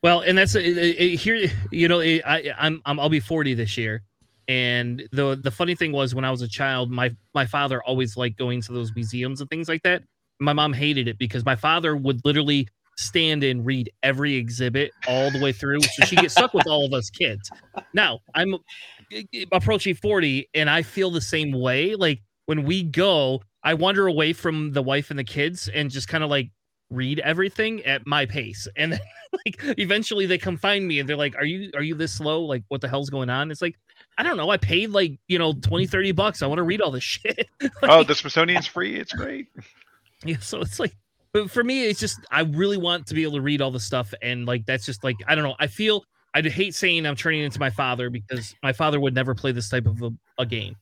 Well, and that's uh, uh, here. You know, I, I'm, I'm I'll be 40 this year, and the the funny thing was when I was a child, my my father always liked going to those museums and things like that. My mom hated it because my father would literally stand and read every exhibit all the way through, so she gets stuck with all of us kids. Now I'm approaching 40, and I feel the same way. Like when we go, I wander away from the wife and the kids and just kind of like read everything at my pace, and then like eventually they come find me and they're like are you are you this slow? Like what the hell's going on? It's like i don't know. I paid like you know 20 30 bucks. I want to read all this shit. Oh, the Smithsonian's free. It's great. yeah so it's like but for me it's just i really want to be able to read all the stuff and like that's just like i don't know. I feel i'd hate saying i'm turning into my father because my father would never play this type of a, a game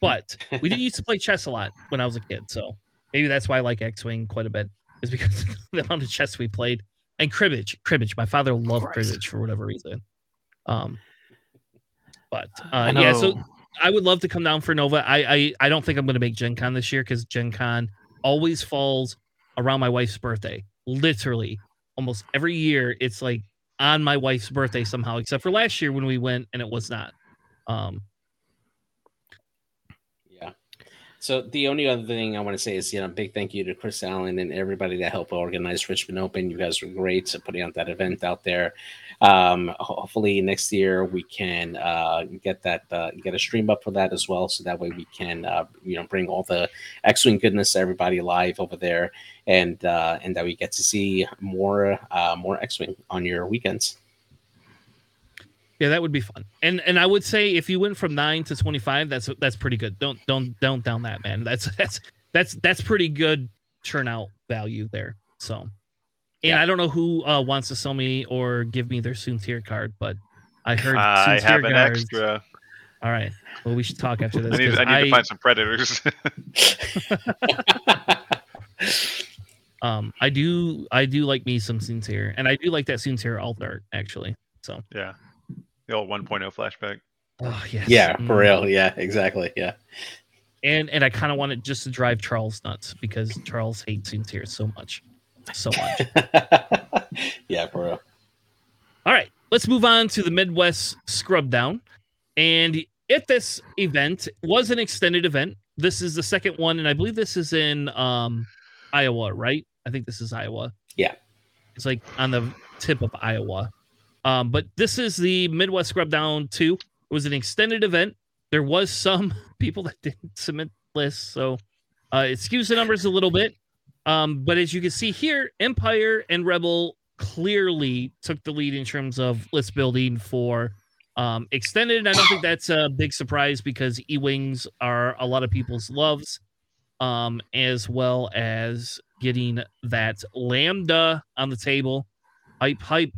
but we did used to play chess a lot when i was a kid so maybe that's why i like x-wing quite a bit is because of the amount of chess we played and cribbage cribbage my father loved cribbage for whatever reason um but uh yeah so I would love to come down for Nova. I I, I don't think I'm going to make Gen Con this year because Gen Con always falls around my wife's birthday. Literally, almost every year it's like on my wife's birthday somehow, except for last year when we went and it was not. Um, Yeah. So the only other thing I want to say is, you know, big thank you to Chris Allen and everybody that helped organize Richmond Open. You guys were great at putting out that event out there. Um, hopefully next year we can uh, get that uh, get a stream up for that as well, so that way we can uh, you know bring all the X-wing goodness to everybody live over there, and uh, and that we get to see more uh, more X-wing on your weekends. Yeah, that would be fun. And and I would say if you went from nine to twenty five, that's that's pretty good. Don't don't don't down that man. That's that's that's that's pretty good turnout value there. So. And Yeah. I don't know who uh, wants to sell me or give me their Soontir card, but I heard I have an guards- extra. All right. Well, we should talk after this. I need, I need to find some predators. um, I do, I do like me some Soontir, and I do like that Soontir alt art actually. So, yeah. The old 1.0 flashback. oh yes, yeah, for Mm. real. Yeah, exactly. Yeah. And and I kind of want it just to drive Charles nuts because Charles hates Soontir so much, so much. yeah, for real. All right, let's move on to the Midwest Scrub Down. And if this event was an extended event, this is the second one, and I believe this is in um, Iowa, right? I think this is Iowa. Yeah. It's like on the tip of Iowa. Um, but this is the Midwest Scrub Down 2. It was an extended event. There was some people that didn't submit lists, so uh, the numbers a little bit. Um, but as you can see here, Empire and Rebel clearly took the lead in terms of list building for um, extended. I don't think that's a big surprise because E Wings are a lot of people's loves, um, as well as getting that Lambda on the table. Hype, hype.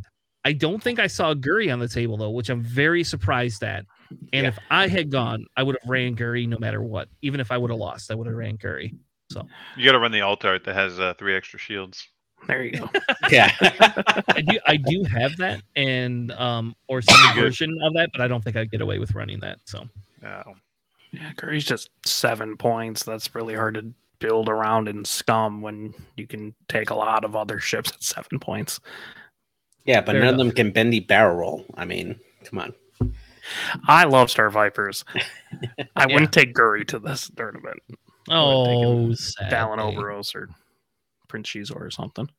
I don't think I saw Guri on the table though, which I'm very surprised at. And Yeah. if I had gone, I would have ran Guri no matter what. Even if I would have lost, I would have ran Guri. So you got to run the alt art that has uh, three extra shields. There you go. Yeah. I do I do have that and um or some version of that, but I don't think I'd get away with running that. So Yeah. Yeah, Guri's just seven points. That's really hard to build around in Scum when you can take a lot of other ships at seven points. Yeah, but Fair none of them can bendy barrel roll. I mean, come on. I love Star Vipers. I wouldn't take Guri to this tournament. oh Dalan sadly. Oberos or Prince Xizor or something.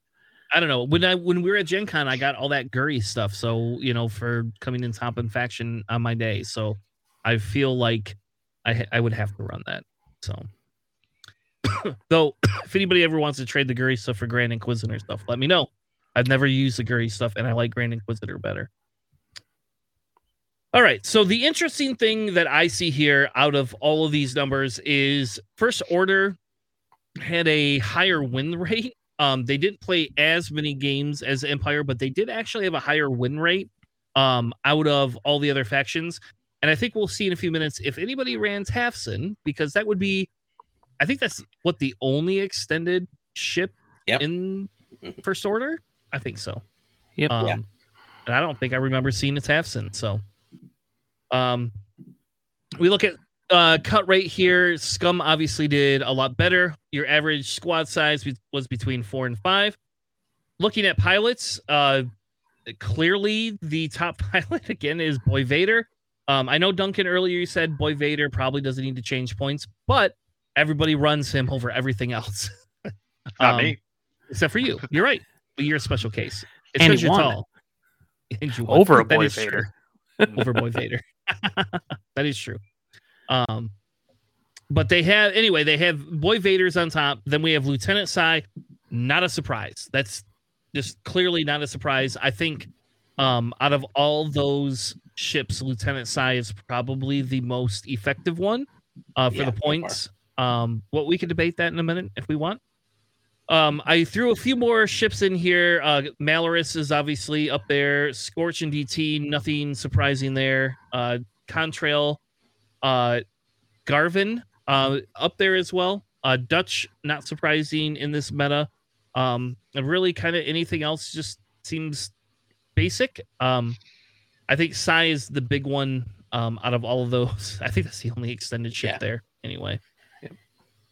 I don't know. When I when we were at Gen Con, I got all that Guri stuff. So, you know, for coming in top in faction on my day. So I feel like I I would have to run that. So though if anybody ever wants to trade the Guri stuff for Grand Inquisitor stuff, let me know. I've never used the Guri stuff and I like Grand Inquisitor better. All right. So the interesting thing that I see here out of all of these numbers is First Order had a higher win rate. Um, they didn't play as many games as Empire, but they did actually have a higher win rate um, out of all the other factions. And I think we'll see in a few minutes if anybody ran Tavson, because that would be, I think that's what the only extended ship Yep. in First Order. I think so. Yep. Um, Yeah. And I don't think I remember seeing a Tavson. So, um, we look at uh, cut rate here. Scum obviously did a lot better. Your average squad size was between four and five. Looking at pilots, uh, clearly the top pilot again is Boy Vader. Um, I know Duncan earlier you said Boy Vader probably doesn't need to change points, but everybody runs him over everything else. Not Um, me. except for you. You're right. But you're a special case. It's And because you're won. tall. And you won. Over a boy. Vader. Over boy Vader. that is true. Um, but they have anyway. They have boy Vader's on top. Then we have Lieutenant Sai. Not a surprise. That's just clearly not a surprise. I think um, out of all those ships, Lieutenant Sai is probably the most effective one uh, for Yeah, the by far. points. Um, what we could debate that in a minute if we want. Um, I threw a few more ships in here. Uh, Malarus is obviously up there. Scorch and DT, nothing surprising there. Uh, Contrail, uh, Garven, uh, up there as well. Uh, Dutch, not surprising in this meta. Um, and really, kind of anything else just seems basic. Um, I think Sai is the big one um, out of all of those. I think that's the only extended ship Yeah. there. Anyway,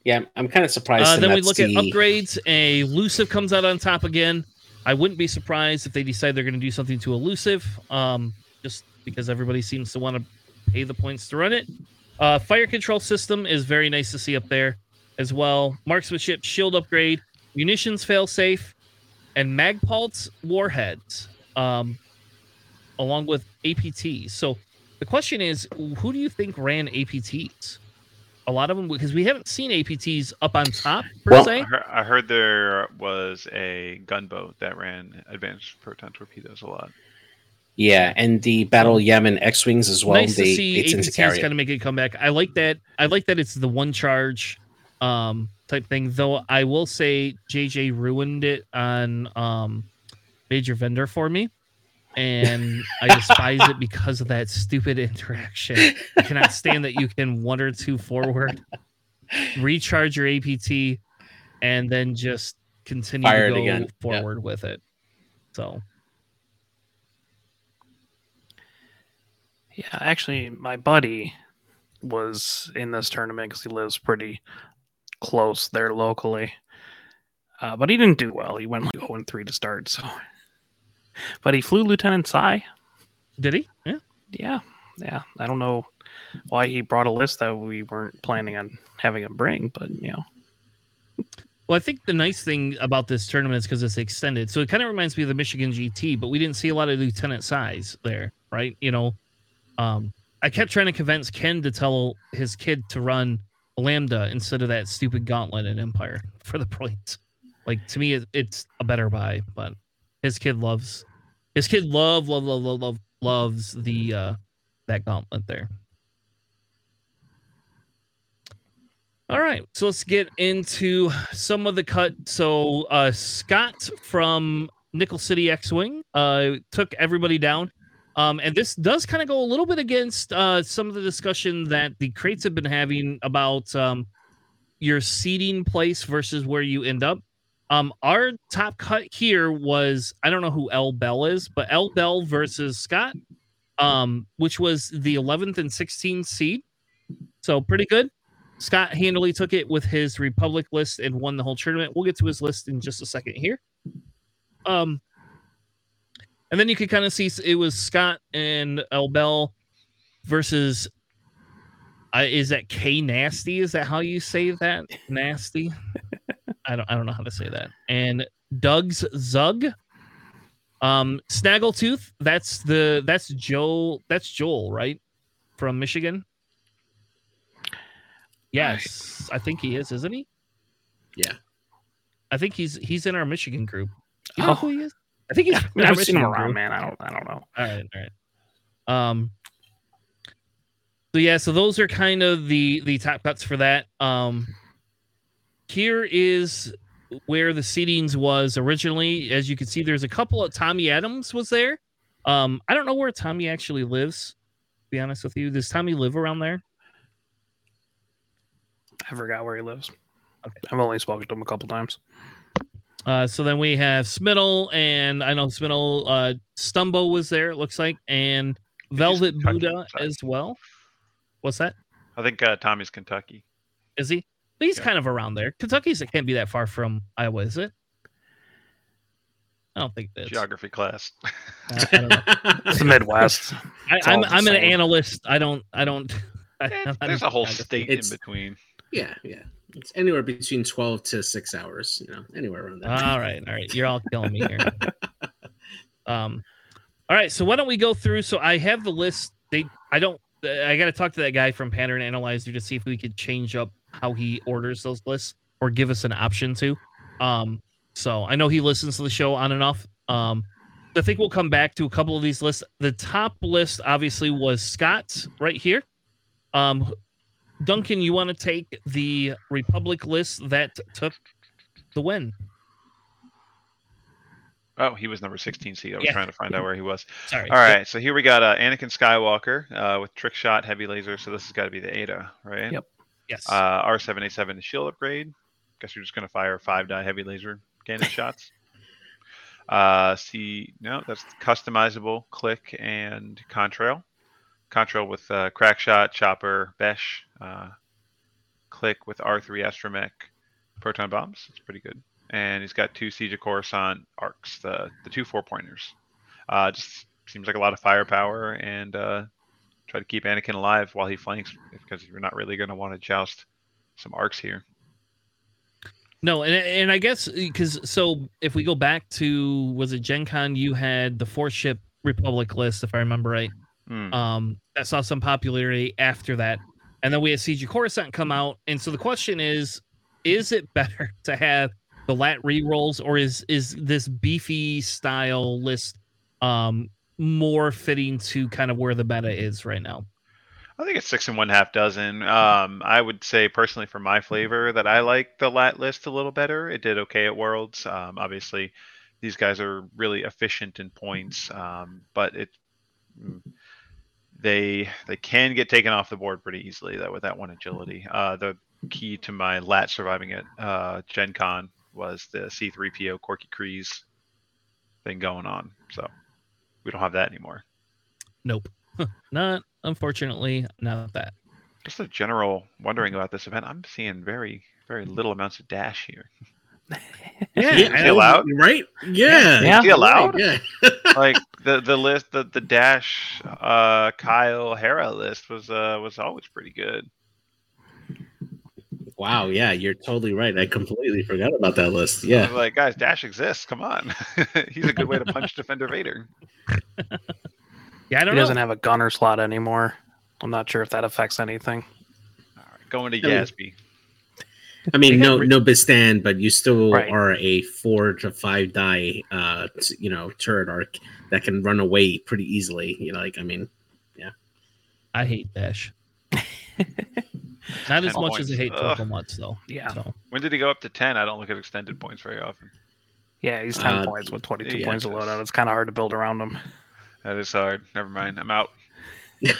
Yeah, I'm kind of surprised. uh, then we look at upgrades. A elusive comes out on top again. I wouldn't be surprised if they decide they're going to do something to elusive, um, just because everybody seems to want to pay the points to run it. Uh, fire control system is very nice to see up there as well. Marksmanship shield upgrade, munitions fail safe, and Magpulse warheads, um, along with APTs. So the question is, who do you think ran APTs? A lot of them because we haven't seen APTs up on top per Well, I se. heard, I heard there was a gunboat that ran advanced proton torpedoes a lot. Yeah, and the Battle Yavin X Wings as well. Nice they, to see they APTs kind of make a comeback. I like that. I like that it's the one charge um, type thing. Though I will say JJ ruined it on um, Major Vynder for me, and I despise it because of that stupid interaction. I cannot stand that you can one or two forward, recharge your APT, and then just continue Fire to go again. Yeah. forward with it. So Yeah, actually, my buddy was in this tournament because he lives pretty close there locally. Uh, but he didn't do well. He went like 0 3 to start. So, but he flew Lieutenant Sai. did he? Yeah. Yeah, yeah. I don't know why he brought a list that we weren't planning on having him bring, but you know, Well, I think the nice thing about this tournament is because it's extended. So it kind of reminds me of the Michigan GT, but we didn't see a lot of lieutenant size there, right? You know, um, I kept trying to convince Ken to tell his kid to run Lambda instead of that stupid gauntlet in Empire for the points. Like to me, it, it's a better buy, but His kid loves his kid love love love love love loves the uh that gauntlet there. All right, so let's get into some of the cut. So uh Scott from Nickel City X-Wing uh took everybody down. Um, and this does kind of go a little bit against uh, some of the discussion that the crates have been having about um, your seating place versus where you end up. Um, our top cut here was I don't know who L Bell is, but L Bell versus Scott, um, which was the 11th and 16th seed. So pretty good. Scott handily took it with his Republic list and won the whole tournament. We'll get to his list in just a second here. Um, and then you could kind of see it was Scott and El Bell versus. Uh, is that K Nasty? Is that how you say that? Nasty. I don't. I don't know how to say that. And Doug's Zug. Um, Snaggletooth. That's the. That's Joel. That's Joel, right? From Michigan. Yes, I think he is, isn't he? Yeah. I think he's he's in our Michigan group. You know Oh. who he is? I think he's. I in mean, our I've seen him around, group. man. I don't. I don't know. All right, all right. Um. So yeah, so those are kind of the the top cuts for that. Um. Here is where the seatings was originally. As you can see, there's a couple of Tommy Adams was there. Um, I don't know where Tommy actually lives. To be honest with you, does Tommy live around there? I forgot where he lives. Okay. I've only spoken to him a couple times. Uh, so then we have Smittle, and I know Smittle, uh, Stumbo was there, it looks like, and Velvet Buddha as well. What's that? I think uh, Tommy's Kentucky. Is he? He's Yeah. kind of around there. Kentucky's it can't be that far from Iowa, is it? I don't think that's. Geography class. I, I don't know. It's the Midwest. I, It's all I'm the I'm an analyst. I don't I don't. I, Eh, I There's don't a whole geography. state It's- in between. yeah, yeah. It's anywhere between twelve to six hours. You know, anywhere around that. All right, all right. You're all killing me here. um, all right. So why don't we go through? So I have the list. They, I don't. I got to talk to that guy from Pattern Analyzer to see if we could change up how he orders those lists or give us an option to. Um, so I know he listens to the show on and off. Um, I think we'll come back to a couple of these lists. The top list obviously was Scott's right here. Um, Duncan, you want to take the Republic list that took the win? Oh, he was number 16 seed. I was Yeah. trying to find out where he was. Sorry. All right, so here we got uh, Anakin Skywalker uh, with trick shot, heavy laser. So this has got to be the Eta, right? Yep. Yes. Uh, R787 shield upgrade. Guess you're just gonna fire five die heavy laser cannon shots. Uh, see, no, that's customizable Klick and contrail. Contrail with uh, crack shot, chopper, besh. Uh, Klick with R3 astromech, proton bombs. It's pretty good. And he's got two Siege of Coruscant arcs, the the two four pointers. Uh, just seems like a lot of firepower and uh, try to keep Anakin alive while he flanks because you're not really going to want to joust some arcs here. No, and and I guess because so if we go back to was it Gen Con, you had the four ship Republic list, if I remember right. Hmm. Um, that saw some popularity after that, and then we had Siege of Coruscant come out, and so the question is, is it better to have the lat rerolls, or is is this beefy style list um more fitting to kind of where the meta is right now? I think it's six and one half dozen. Um, I would say personally for my flavor that I like the lat list a little better. It did okay at Worlds. Um, obviously, these guys are really efficient in points, um, but it mm, they they can get taken off the board pretty easily though with that one agility. Uh, the key to my lat surviving at uh, Gen Con was the C3PO Korkie Kryze thing going on. So we don't have that anymore. Nope, not unfortunately, not that. Just a general wondering about this event. I'm seeing very, very little amounts of dash here. Yeah, Is he allowed? right? Yeah. Yeah. Is he allowed? Yeah. like the the list, the the dash, uh, Kyle Hera list was uh was always pretty good. Wow. Yeah, you're totally right. I completely forgot about that list. I Yeah. like, guys, dash exists. Come on, he's a good way to punch Defender Vader. Yeah, I He don't know. doesn't have a gunner slot anymore. I'm not sure if that affects anything. All right, going to Yeah. Yasby. I mean, no, rid- no Bistan, but you still Right. are a four to five die, uh, t- you know, turret arc that can run away pretty easily. You know, like I mean, yeah. I hate Dash. Not as 10 much as I points. hate Ugh. Purple Much though. Yeah. So When did he go up to 10? I don't look at extended points very often. Yeah, he's 10 Uh, points with 22 yeah. points of loadout. It's kind of hard to build around him. That is hard. Never mind. I'm out. you,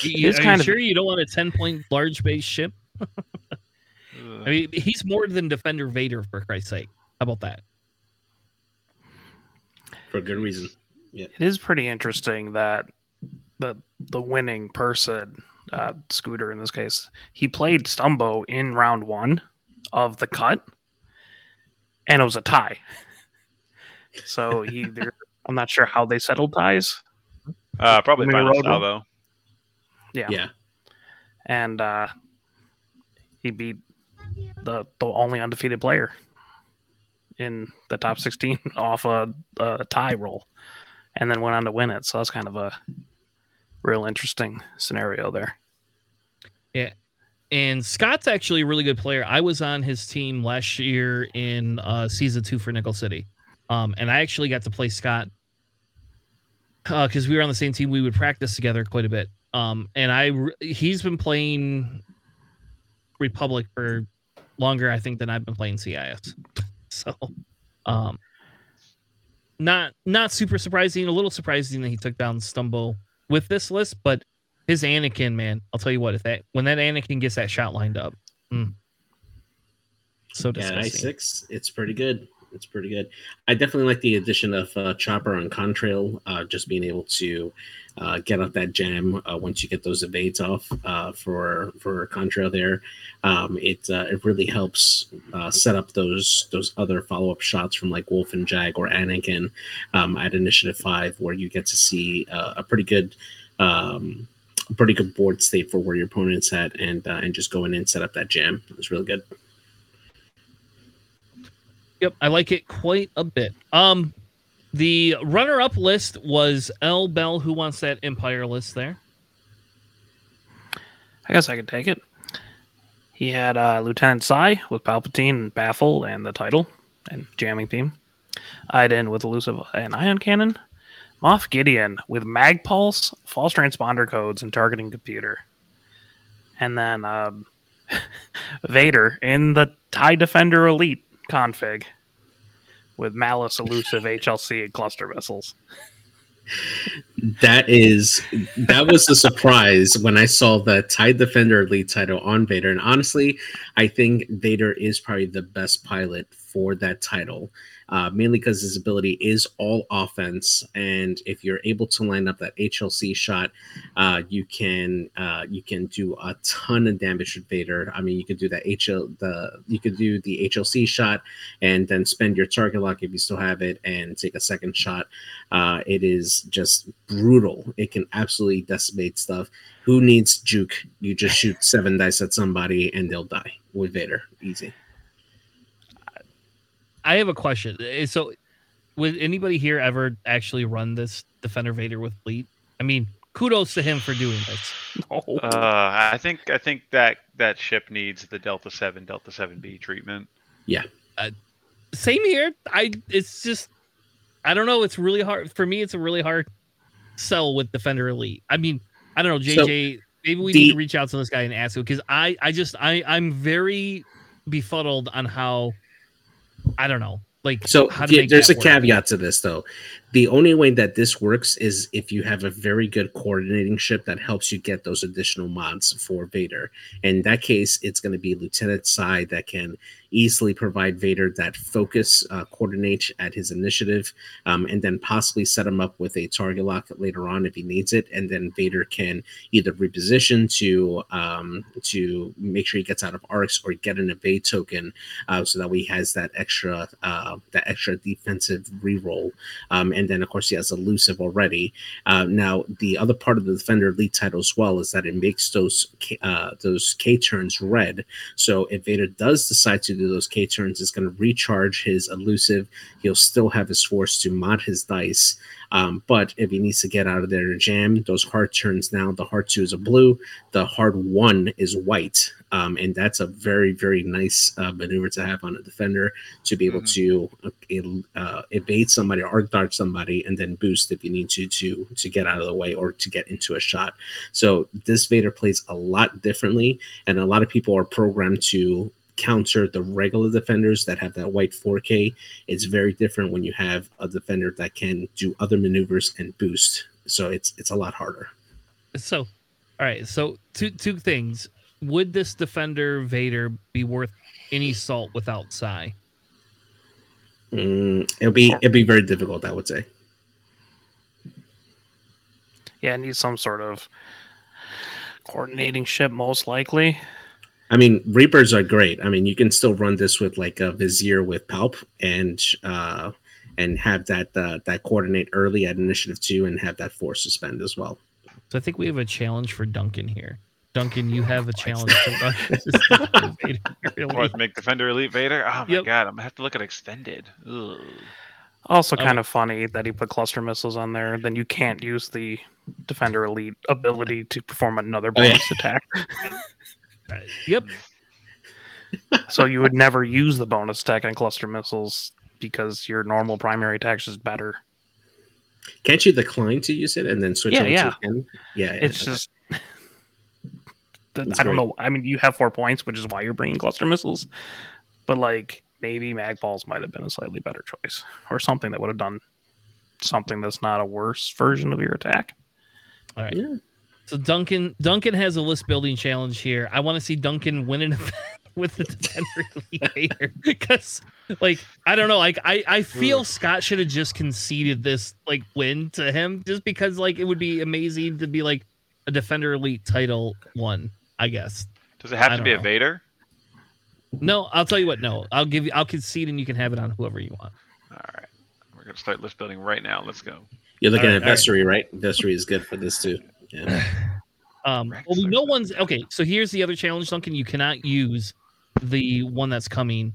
It's are kind you of- sure you don't want a ten point large base ship? I mean, he's more than Defender Vader for Christ's sake. How about that? for good reason. It is pretty interesting that the the winning person, uh, Scooter in this case, he played Stumbo in round one of the cut, and it was a tie. So he, I'm not sure how they settled ties, Uh, probably Mini final Road salvo. Yeah. Yeah, and uh, he beat the the only undefeated player in the top 16 off a, a tie roll, and then went on to win it. So that's kind of a real interesting scenario there. And Scott's actually a really good player. I was on his team last year in uh, season two for Nickel City, um, and I actually got to play Scott because we were on the same team. We would practice together quite a bit. Um, and I he's been playing Republic for longer, I think, than I've been playing CIS. so, um, not not super surprising. A little surprising that he took down Stumbo with this list, but his Anakin, man, I'll tell you what, if that when that Anakin gets that shot lined up, mm, so yeah. I six, it's pretty good. It's pretty good. I definitely like the addition of uh, Chopper on Contrail, uh, just being able to uh, get out that jam uh, once you get those evades off uh, for for Contrail. There, um, it uh, it really helps uh, set up those those other follow up shots from like Wolffe and Jag or Anakin um, at Initiative Five, where you get to see uh, a pretty good. Um, pretty good board state for where your opponent's at, and uh, and just go in and set up that jam. It's really good. Yep, I like it quite a bit. Um, the runner-up list was L Bell, who wants that Empire list there. I guess I could take it. He had uh, Lieutenant Sai with Palpatine and Baffle and the title and jamming beam. Iden with elusive and ion cannon. Moff Gideon with mag pulse, false transponder codes, and targeting computer. And then um, Vader in the TIE Defender Elite config with Malice, elusive, HLC, and cluster missiles. That is that was a surprise when I saw the TIE Defender Elite title on Vader. And honestly, I think Vader is probably the best pilot for that title. Uh, mainly because his ability is all offense, and if you're able to line up that HLC shot, uh, you can uh, you can do a ton of damage with Vader. I mean, you could do that HL the you could do the HLC shot, and then spend your target lock if you still have it, and take a second shot. Uh, it is just brutal. It can absolutely decimate stuff. Who needs juke? You just shoot seven dice at somebody and they'll die with Vader. Easy. I have a question. Eh, So, would anybody here ever actually run this Defender Vader with Fleet? I mean, kudos to him for doing this. Oh, Uh, I think I think that that ship needs the Delta Seven, Delta Seven B treatment. Yeah. Same here. I. It's just, I don't know. It's really hard for me. It's a really hard sell with Defender Elite. I mean, I don't know, So, JJ. maybe we the- need to reach out to this guy and ask him because I, I just, I, I'm very befuddled on how, I don't know, like So yeah, there's a work. caveat to this though. The only way that this works is if you have a very good coordinating ship that helps you get those additional mods for Vader. In that case, it's going to be Lieutenant Sai that can easily provide Vader that focus, uh, coordinate at his initiative, um, and then possibly set him up with a target lock later on if he needs it. And then Vader can either reposition to um, to make sure he gets out of arcs or get an evade token uh, so that way he has that extra uh, that extra defensive reroll. Um, and then of course he has elusive already. Uh, now the other part of the defender elite title as well is that it makes those uh, those K turns red. So if Vader does decide to do those K turns. It's going to recharge his elusive. He'll still have his force to mod his dice. Um, but if he needs to get out of there to jam, those hard turns now, the hard two is a blue, the hard one is white. Um, and that's a very, very nice uh, maneuver to have on a defender to be able to uh, uh, evade somebody or dart somebody and then boost if you need to to to get out of the way or to get into a shot. So this Vader plays a lot differently, and a lot of people are programmed to counter the regular defenders that have that white 4K. It's very different when you have a defender that can do other maneuvers and boost. So it's it's a lot harder. So, all right. So two two things. Would this defender Vader be worth any salt without Sai? Mm, it'll be it'll be very difficult, I would say. Yeah, it needs some sort of coordinating ship, most likely. I mean, Reapers are great. I mean, you can still run this with like a Vizier with Palp and uh and have that uh, that coordinate early at initiative two and have that force suspend as well. So I think we have a challenge for Duncan here. Duncan, you have a challenge to run this Vader really. What, make Defender Elite Vader? Oh my Yep. god, I'm gonna have to look at extended. Ugh. Also, kind of funny that he put cluster missiles on there. Then you can't use the Defender Elite ability to perform another Oh, yeah. bonus attack. Uh, Yep. So you would never use the bonus attack on cluster missiles because your normal primary attack is better. Can't you decline to use it and then switch Yeah, on yeah. to again? Yeah, It's yeah. just. that- I don't know. I mean, you have four points, which is why you're bringing cluster missiles. But like, maybe mag balls might have been a slightly better choice, or something that would have done something that's not a worse version of your attack. All right. Yeah. So Duncan Duncan has a list building challenge here. I want to see Duncan win an event with the defender Elite Vader because like I don't know like I I feel Scott should have just conceded this like win to him just because like it would be amazing to be like a defender elite title one I guess. Does it have I to be don't a. Vader? No, I'll tell you what. No, I'll give you. I'll concede, and you can have it on whoever you want. All right. We're gonna start list building right now. Let's go. You're looking All at right. Vessery, right? Vessery is good for this too. Yeah. Um, well, we or one's okay. So here's the other challenge, Duncan. You cannot use the one that's coming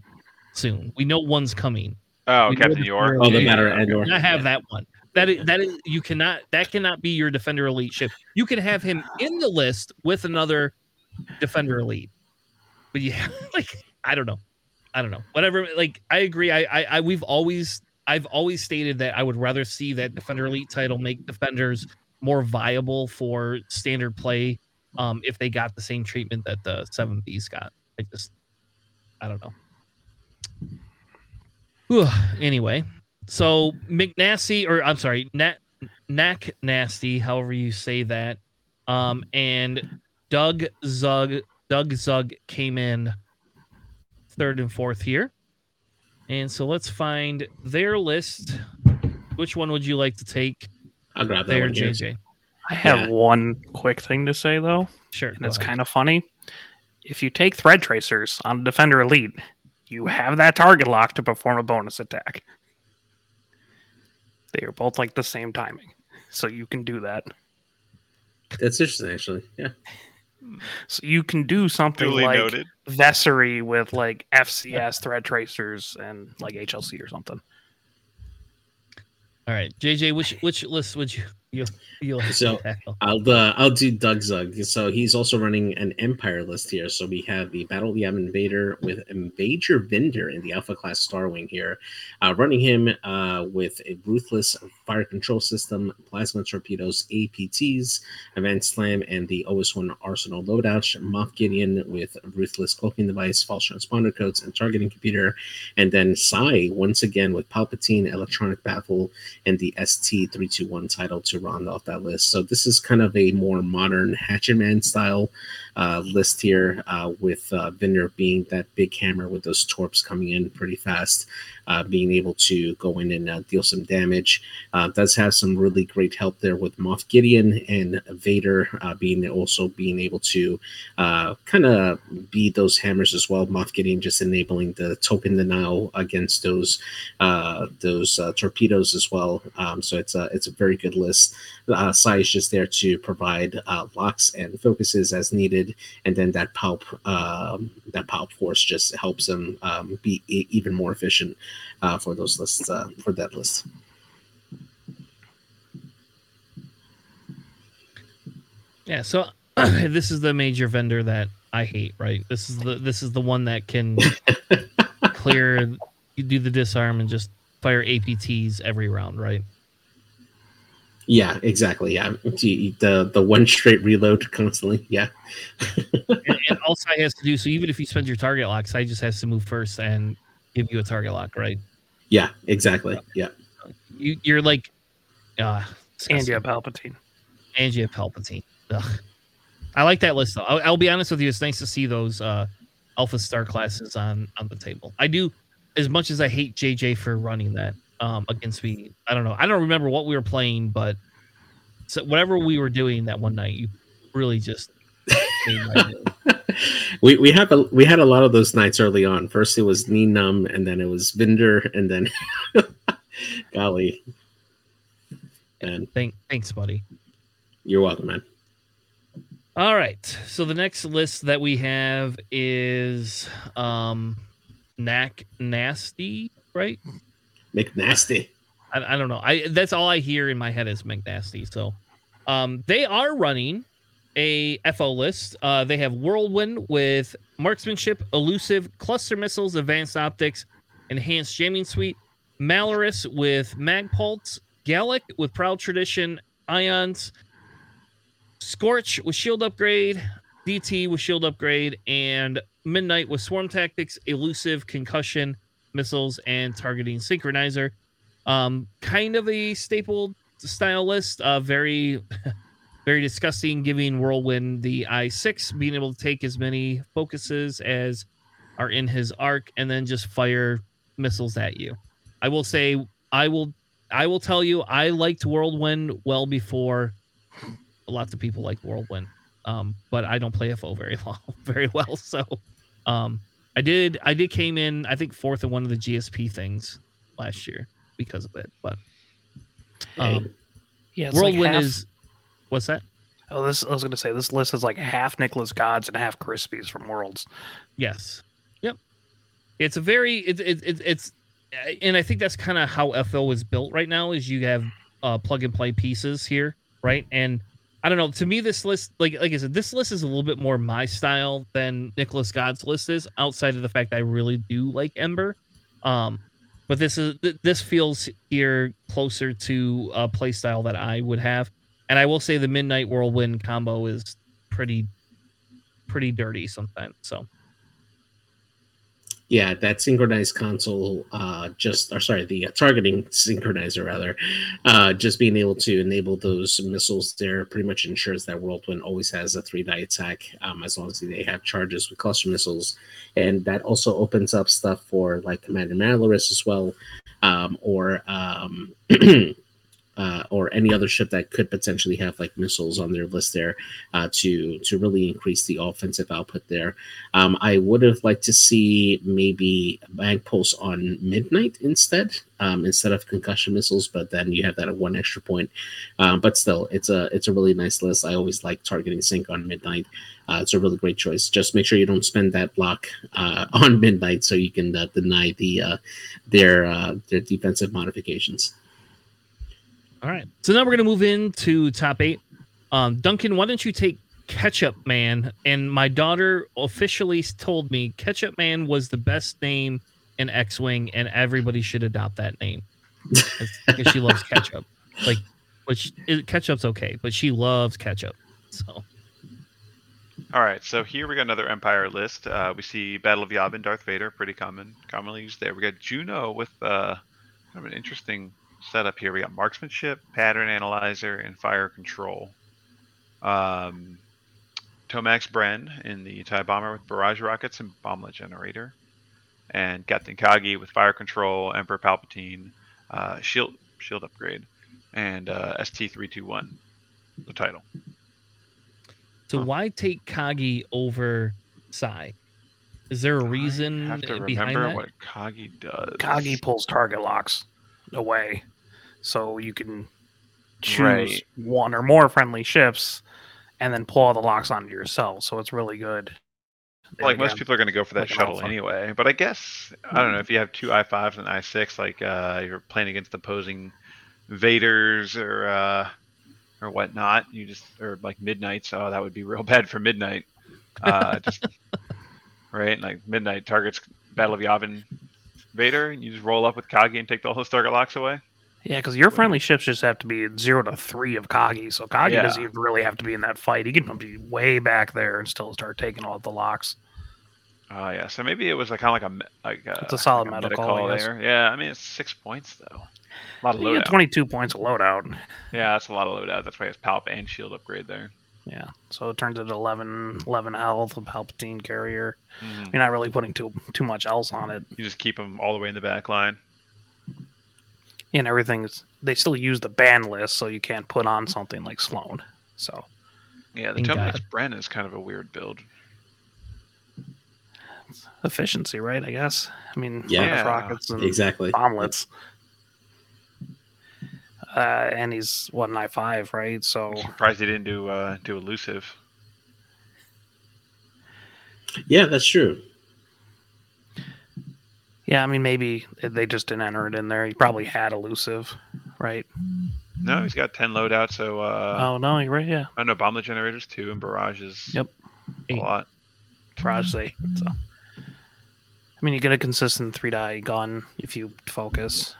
soon. We know one's coming. Oh, We Captain York. Oh, the Elite. matter okay. Endor. Do not have that one. That is, that is you cannot that cannot be your defender elite ship. You can have him in the list with another defender elite. But yeah, like I don't know. I don't know. Whatever like I agree. I I, I we've always I've always stated that I would rather see that defender elite title make defenders more viable for standard play um if they got the same treatment that the 7Bs got. I just I don't know. Whew. Anyway, so McNasty, or I'm sorry, Nat, Knack Nasty, however you say that, um, and Doug Zug, Doug Zug came in third and fourth here, and so let's find their list. Which one would you like to take I'll grab that there, one. JJ? I have Yeah. one quick thing to say though, Sure, and it's kind of funny. If you take thread tracers on Defender Elite, you have that target lock to perform a bonus attack. They are both like the same timing, so you can do that. That's interesting, actually. Yeah. So you can do something Duly like noted. Vessery with like FCS thread tracers and like HLC or something. All right, JJ, which which list would you you you'll So- I'll uh, I'll do Doug Zug. So he's also running an Empire list here. So we have the Battle of the Yam Invader with Invader Vynder in the Alpha class Star Wing here, uh, running him uh, with a ruthless fire control system, plasma torpedoes, APTs, event Slam, and the OS1 Arsenal loadout. Moff Gideon with ruthless cloaking device, false transponder codes, and targeting computer, and then Sai once again with Palpatine, electronic baffle, and the ST321 title to round off that list. So this is kind of a more modern Hatchet Man style uh, list here, uh, with uh, being that big hammer with those torps coming in pretty fast, uh, being able to go in and uh, deal some damage. Uh, does have some really great help there with Moff Gideon and Vader uh, being also being able to uh, kind of be those hammers as well. Moff Gideon just enabling the token denial against those uh, those torpedoes as well. Um, so it's a it's a very good list. Uh, Sai is just there to provide locks and focuses as needed, and then that palp um, that palp force just helps him um, be e- even more efficient uh, for those lists uh, for that list. Yeah, so this is the Major Vynder that I hate, right? This is the this is the one that can clear you do the disarm and just fire APTs every round, right? Yeah, exactly. Yeah, the the, one straight reload constantly. Yeah, and, and Sai has to do so even if you spend your target lock, Sai just has to move first and give you a target lock, right? yeah, exactly. Yeah, You you're like uh And you have Palpatine. Angia Palpatine. Ugh. I like that list though. I'll, I'll be honest with you. It's nice to see those uh, Alpha Star classes on on the table. I do, as much as I hate JJ for running that um, against me. I don't know. I don't remember what we were playing, but so whatever we were doing that one night, you really just. made my day. we we have a we had a lot of those nights early on. First it was Nien Nunb, and then it was Vynder, and then golly, and Thank, thanks, buddy. you're welcome, man. All right. So the next list that we have is um Knack Nasty, right? McNasty. I, I don't know. I that's all I hear in my head is McNasty. So um they are running a FO list. Uh they have Whirlwind with marksmanship, elusive, cluster missiles, advanced optics, enhanced jamming suite, Malarus with Magpulse, Gallic with Proud Tradition, Ions, Scorch with shield upgrade, DT with shield upgrade, and Midnight with swarm tactics, elusive, concussion, missiles, and targeting synchronizer. Um, kind of a staple style list. Uh, very, very disgusting. Giving Whirlwind the I six, being able to take as many focuses as are in his arc, and then just fire missiles at you. I will say, I will, I will tell you, I liked Whirlwind well before lots of people like Whirlwind. Um, but I don't play FO very long, very well. So, um, I did, I did came in, I think fourth in one of the GSP things last year because of it. But um, Yeah, it's like Whirlwind half- is, what's that? Oh, this I was gonna say this list is like half Nicholas Gods and half Crispies from Worlds. Yes. Yep. It's a very it, it, it it's and I think that's kind of how FL is built right now is you have uh plug and play pieces here, right? And I don't know, to me this list like like I said this list is a little bit more my style than Nicholas God's list is outside of the fact I really do like Ember. Um but this is this feels here closer to a play style that I would have. And I will say the Midnight Whirlwind combo is pretty pretty dirty sometimes. So Yeah, that synchronized console, uh, just or sorry, the targeting synchronizer rather, uh, just being able to enable those missiles there pretty much ensures that Whirlwind always has a three die attack, um, as long as they have charges with cluster missiles, and that also opens up stuff for like Commander Malarus as well, um, or um, uh, or any other ship that could potentially have like missiles on their list there, uh, to to really increase the offensive output there. Um, I would have liked to see maybe mag pulse on midnight instead, um, instead of concussion missiles. But then you have that at one extra point. Um, but still, it's a it's a really nice list. I always like targeting sync on midnight. Uh, it's a really great choice. Just make sure you don't spend that block uh, on midnight, so you can uh, deny the uh, their their defensive modifications. All right. So now we're going to move into top eight. Um, Duncan, why don't you take Ketchup Man? And my daughter officially told me Ketchup Man was the best name in X Wing, and everybody should adopt that name because she loves ketchup. Like, which it, ketchup's okay, but she loves ketchup. So, All right, so here we got another Empire list. Uh, we see Battle of Yavin, Darth Vader, pretty common, commonly used there. We got Juno with uh, kind of an interesting setup here. We got marksmanship, pattern analyzer, and fire control. Um, Tomax Bren in the TIE bomber with barrage rockets and bomblet generator, and Captain Kagi with fire control, Emperor Palpatine, uh, shield shield upgrade, and uh, ST three two one, the title. so Huh. why take Kagi over Sai? Is there a reason I have to behind remember that? what Kagi does. Kagi pulls target locks away, so you can choose Right. one or more friendly ships and then pull all the locks onto yourself. So it's really good. like most people are going to go for that shuttle alpha. anyway. But I guess I don't know if you have two i fives and i six, like uh, you're playing against opposing Vaders or uh, or whatnot. You just or like midnights. Oh, that would be real bad for midnight. Uh, just right, like midnight targets Battle of Yavin Vader. and You just roll up with Kagi and take all those target locks away. Yeah, because your friendly ships just have to be zero to three of Kagi, so Kagi Yeah. doesn't even really have to be in that fight. He can be way back there and still start taking all the locks. Oh yeah, so maybe it was like kind of like a like a, It's a solid like medical, I guess. there. Yeah, I mean it's six points though. A lot of loadout. 22 points of loadout. Yeah, that's a lot of loadout. That's why it's Palp and Shield upgrade there. Yeah, so it turns into 11, 11 health, a Palpatine carrier. Mhm. You're not really putting too too much else on it, You just keep them all the way in the back line. And everything's. They still use the ban list, so you can't put on something like Sloane. So Yeah, the Thank Terminix God. Bren is kind of a weird build. efficiency, right? I guess. I mean, Yeah. yeah, Yeah. rockets and Exactly. bomblets. Uh, and he's what an I five, right? So I'm surprised he didn't do uh, do elusive. Yeah, that's true. Yeah, I mean maybe they just didn't enter it in there. He probably had elusive, right? No, he's got ten loadout. So uh, oh no, you're right. Yeah, I know bomblet generators too, and barrages. Yep. a lot. Barrage say so. I mean, you get a consistent three die gun if you focus,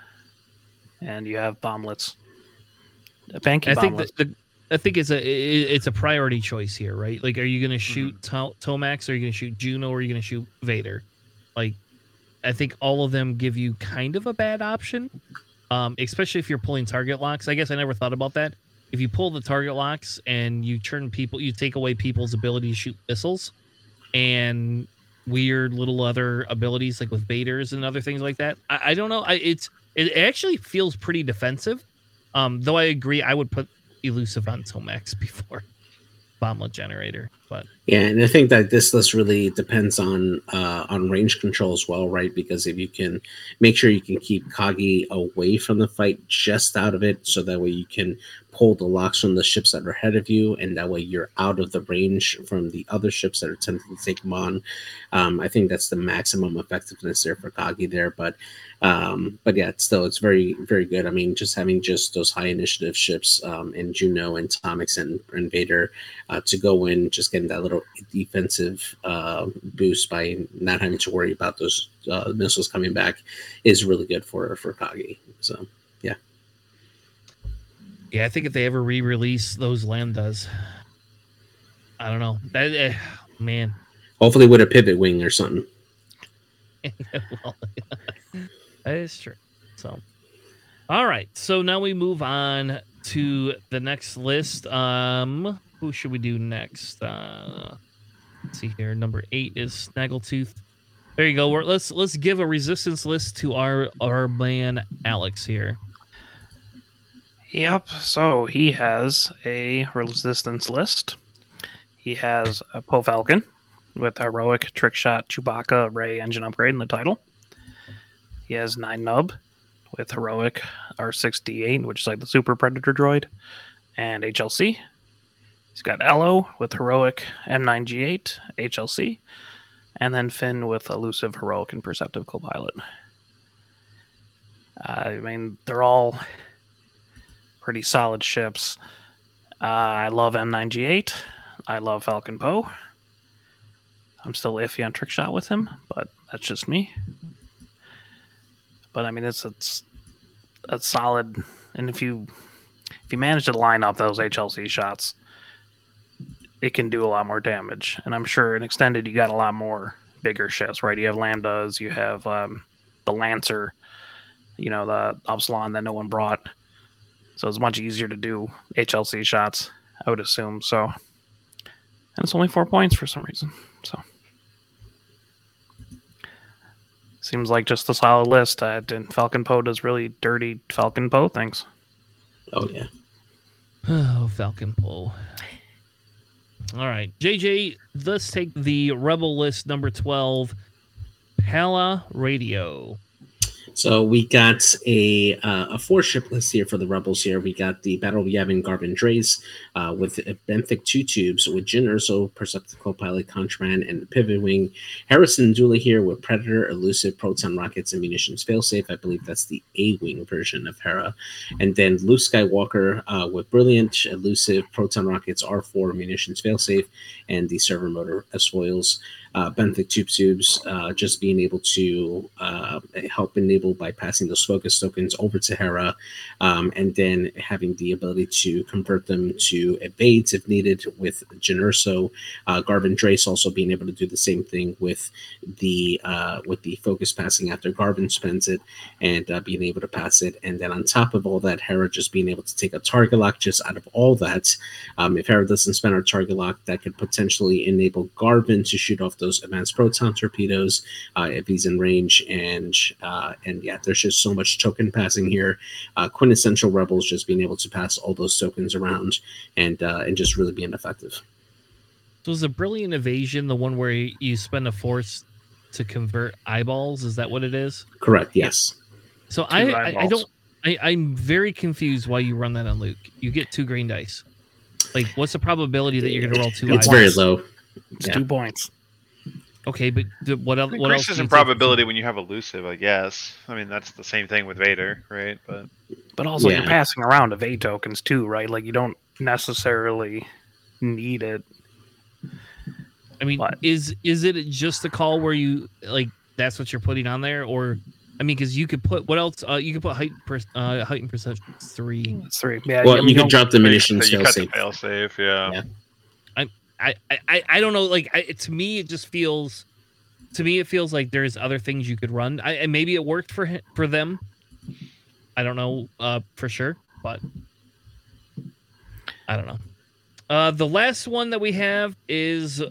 and you have bomblets. A banky I think bomblet. that the I think it's a i- it's a priority choice here, right? Like, are you going to shoot to- Tomax, or are you going to shoot Juno, or are you going to shoot Vader? Like, I think all of them give you kind of a bad option, um, especially if you're pulling target locks. I guess I never thought about that. If you pull the target locks and you turn people, you take away people's ability to shoot missiles, and weird little other abilities like with baiters and other things like that. I, I don't know. I, it's it actually feels pretty defensive. Um, though I agree, I would put elusive on Tomax before bomblet generator. But Yeah, and I think that this list really depends on uh, on range control as well, right? Because if you can make sure you can keep Kagi away from the fight, just out of it, so that way you can pull the locks from the ships that are ahead of you, and that way you're out of the range from the other ships that are attempting to take them on. Um, I think that's the maximum effectiveness there for Kagi there, but um, but yeah, it's still it's very very good. I mean, just having just those high initiative ships um, in Juno and Tomax and, Invader uh, to go in, just getting that little defensive uh, boost by not having to worry about those uh, missiles coming back is really good for for Kagi. So yeah, I think if they ever re-release those lambdas, I don't know. That eh, man, hopefully with a pivot wing or something. well, that is true. So, all right. So now we move on to the next list. Um, who should we do next? Uh, let's see here. Number eight is Snaggletooth. There you go. We're, let's let's give a resistance list to our our man Alex here. Yep. So he has a resistance list. He has a Poe Falcon with heroic trick shot Chewbacca Ray engine upgrade in the title. He has Nien Nunb with heroic R6D8, which is like the super predator droid, and HLC. He's got Ello with heroic M9G8 HLC, and then Finn with elusive heroic and perceptive co-pilot. I mean, they're all pretty solid ships. Uh, I love M9G8. I love Falcon Poe. I'm still iffy on trick shot with him, but that's just me. But I mean, it's it's a solid, and if you if you manage to line up those HLC shots, it can do a lot more damage. And I'm sure in extended, you got a lot more bigger ships, right? You have lambdas, you have um, the Lancer, you know, the Upsilon that no one brought. So it's much easier to do HLC shots, I would assume. So, and it's only four points for some reason. So, seems like just a solid list. Uh, and Falcon Poe does really dirty Falcon Poe things. Oh yeah. Oh, Falcon Poe. All right, JJ. Let's take the Rebel list number twelve. Pala Radio. So we got a uh, a four ship list here for the rebels. Here we got the Battle of Yavin Garven Dreis uh, with Benthic two tubes with Jyn Erso, Perceptive co-pilot, Contraband, and the Pivot Wing. Hera Syndulla here with Predator, Elusive, Proton rockets, and munitions failsafe. I believe that's the A wing version of Hera. And then Luke Skywalker uh, with Brilliant, Elusive, Proton rockets, R4 munitions failsafe, and the servomotor S-foils uh, benthic tube tubes, uh, just being able to uh, help enable bypassing those focus tokens over to Hera, um, and then having the ability to convert them to evades if needed with Jyn Erso. Uh, Garven Dreis also being able to do the same thing with the uh, with the focus passing after Garven spends it and uh, being able to pass it. And then on top of all that, Hera just being able to take a target lock just out of all that. Um, if Hera doesn't spend her target lock, that could potentially enable Garven to shoot off those advanced proton torpedoes uh, if he's in range. And uh, and yeah, there's just so much token passing here. Uh, quintessential rebels just being able to pass all those tokens around and uh, and just really being effective. So is a brilliant evasion the one where you spend a force to convert eyeballs? Is that what it is? Correct. Yes. So I, I, I don't I, I'm very confused why you run that on Luke. You get two green dice. Like, what's the probability that you're going to roll two? It's very low. It's yeah. two points. Okay, but the, what, else? what else? is in probability when you have elusive, I guess. I mean, that's the same thing with Vader, right? But but also yeah. you're passing around evade tokens too, right? Like you don't necessarily need it. I mean, but. is is it just a call where you like that's what you're putting on there, or I mean, because you could put what else? Uh, you could put height per, uh, height and perception three. three. Yeah. Well, you, you can drop the munitions. So you cut the fail safe. Yeah. yeah. I, I, I don't know. Like I, to me, it just feels. To me, it feels like there's other things you could run. I, and maybe it worked for for them. I don't know uh, for sure, but I don't know. Uh, the last one that we have is